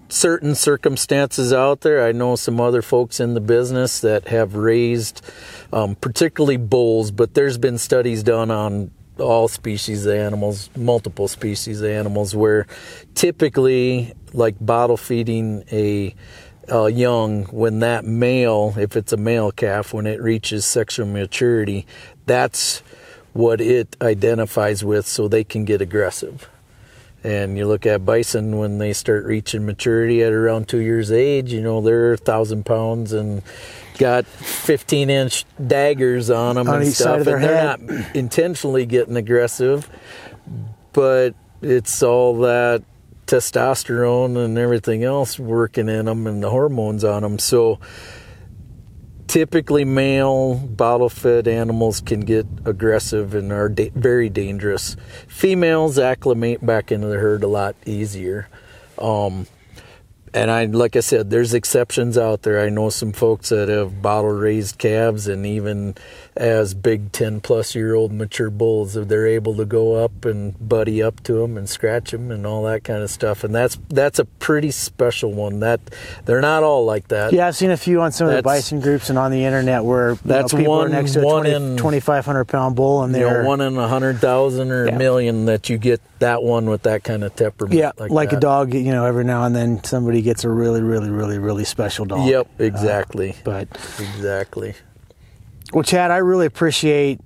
S2: certain circumstances out there. I know some other folks in the business that have raised, um, particularly bulls, but there's been studies done on all species of animals, multiple species of animals, where typically, like bottle feeding a uh, young, when that male, if it's a male calf, when it reaches sexual maturity, that's what it identifies with so they can get aggressive. And you look at bison when they start reaching maturity at around two years age, you know, they're a thousand pounds and got 15 inch daggers on them
S1: On
S2: and stuff.
S1: side of their
S2: and they're not intentionally getting aggressive, but it's all that testosterone and everything else working in them and the hormones on them. So typically male bottle fed animals can get aggressive and are da- very dangerous. Females acclimate back into the herd a lot easier. Um, and I, like I said, there's exceptions out there. I know some folks that have bottle raised calves, and even as big 10 plus year old mature bulls, if they're able to go up and buddy up to them and scratch them and all that kind of stuff. And that's that's a pretty special one. That they're not all like that.
S1: Yeah, I've seen a few on some of the bison groups and on the internet where
S2: That's
S1: know, people
S2: one-
S1: are next to a
S2: one
S1: 20,
S2: in-
S1: 2,500 pound bull and
S2: You
S1: they're
S2: know, one in a hundred thousand or
S1: Yeah.
S2: a million that you get that one with that kind of temperament.
S1: yeah, like, a dog. You know, every now and then somebody gets a really, really, really, really special dog.
S2: Yep, uh, exactly,
S1: But
S2: exactly.
S1: well, Chad, I really appreciate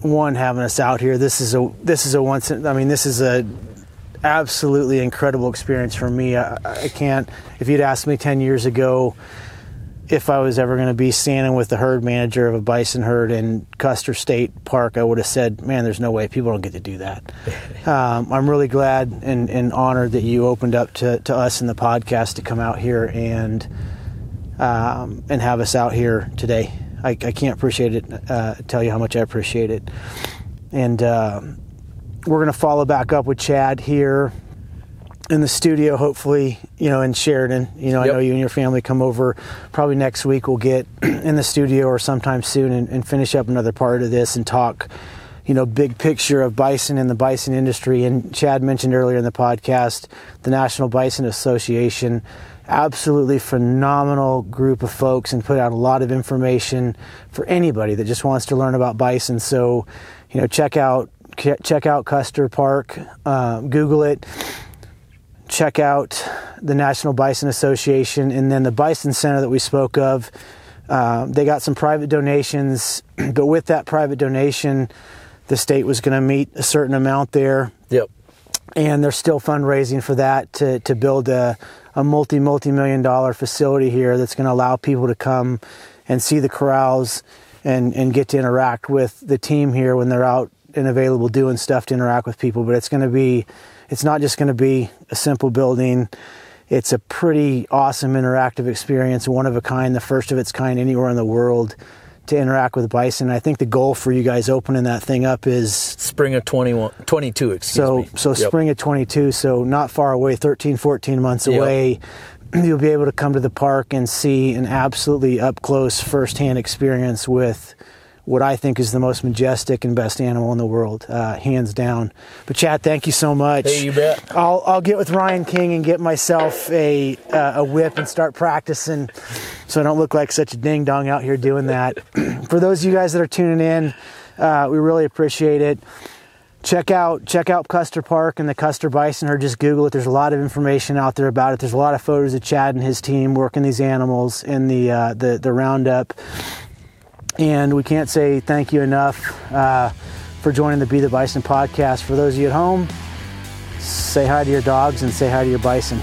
S1: one having us out here. This is a this is a once. I mean, this is a absolutely incredible experience for me. I, I can't. If you'd asked me ten years ago if I was ever going to be standing with the herd manager of a bison herd in Custer State Park, I would have said, "Man, there's no way people don't get to do that." um, I'm really glad and, and honored that you opened up to, to us in the podcast to come out here and um, and have us out here today. I, I can't appreciate it. Uh, tell you how much I appreciate it. And um we're going to follow back up with Chad here in the studio, hopefully, you know, in Sheridan. You know, I know you and your family come over probably next week. We'll get in the studio or sometime soon and, and finish up another part of this and talk, you know, big picture of bison and the bison industry. And Chad mentioned earlier in the podcast the National Bison Association. Absolutely phenomenal group of folks and put out a lot of information for anybody that just wants to learn about bison. So, you know, check out check out Custer Park, um, Google it check out the National Bison Association and then the Bison Center that we spoke of. Uh, they got some private donations, but with that private donation, the state was going to meet a certain amount there,
S2: Yep.
S1: and they're still fundraising for that to, to build a, a multi multi million dollar facility here that's going to allow people to come and see the corrals and, and get to interact with the team here when they're out and available doing stuff to interact with people. But it's going to be, it's not just going to be a simple building. It's a pretty awesome interactive experience, one of a kind, the first of its kind anywhere in the world to interact with bison. I think the goal for you guys opening that thing up is
S2: Spring of 21, 22, excuse
S1: so
S2: me.
S1: so
S2: Yep.
S1: spring of 22 so not far away 13 14 months
S2: Yep.
S1: away you'll be able to come to the park and see an absolutely up close firsthand experience with what I think is the most majestic and best animal in the world, uh, hands down. But Chad, thank you so much.
S2: Hey, you bet.
S1: I'll I'll get with Ryan King and get myself a uh, a whip and start practicing, so I don't look like such a ding dong out here doing that. For those of you guys that are tuning in, uh, we really appreciate it check out check out Custer Park and the Custer Bison, or just Google it. There's a lot of information out there about it. There's a lot of photos of Chad and his team working these animals in the uh, the, the roundup. And we can't say thank you enough uh, for joining the Be the Bison podcast. For those of you at home, say hi to your dogs and say hi to your bison.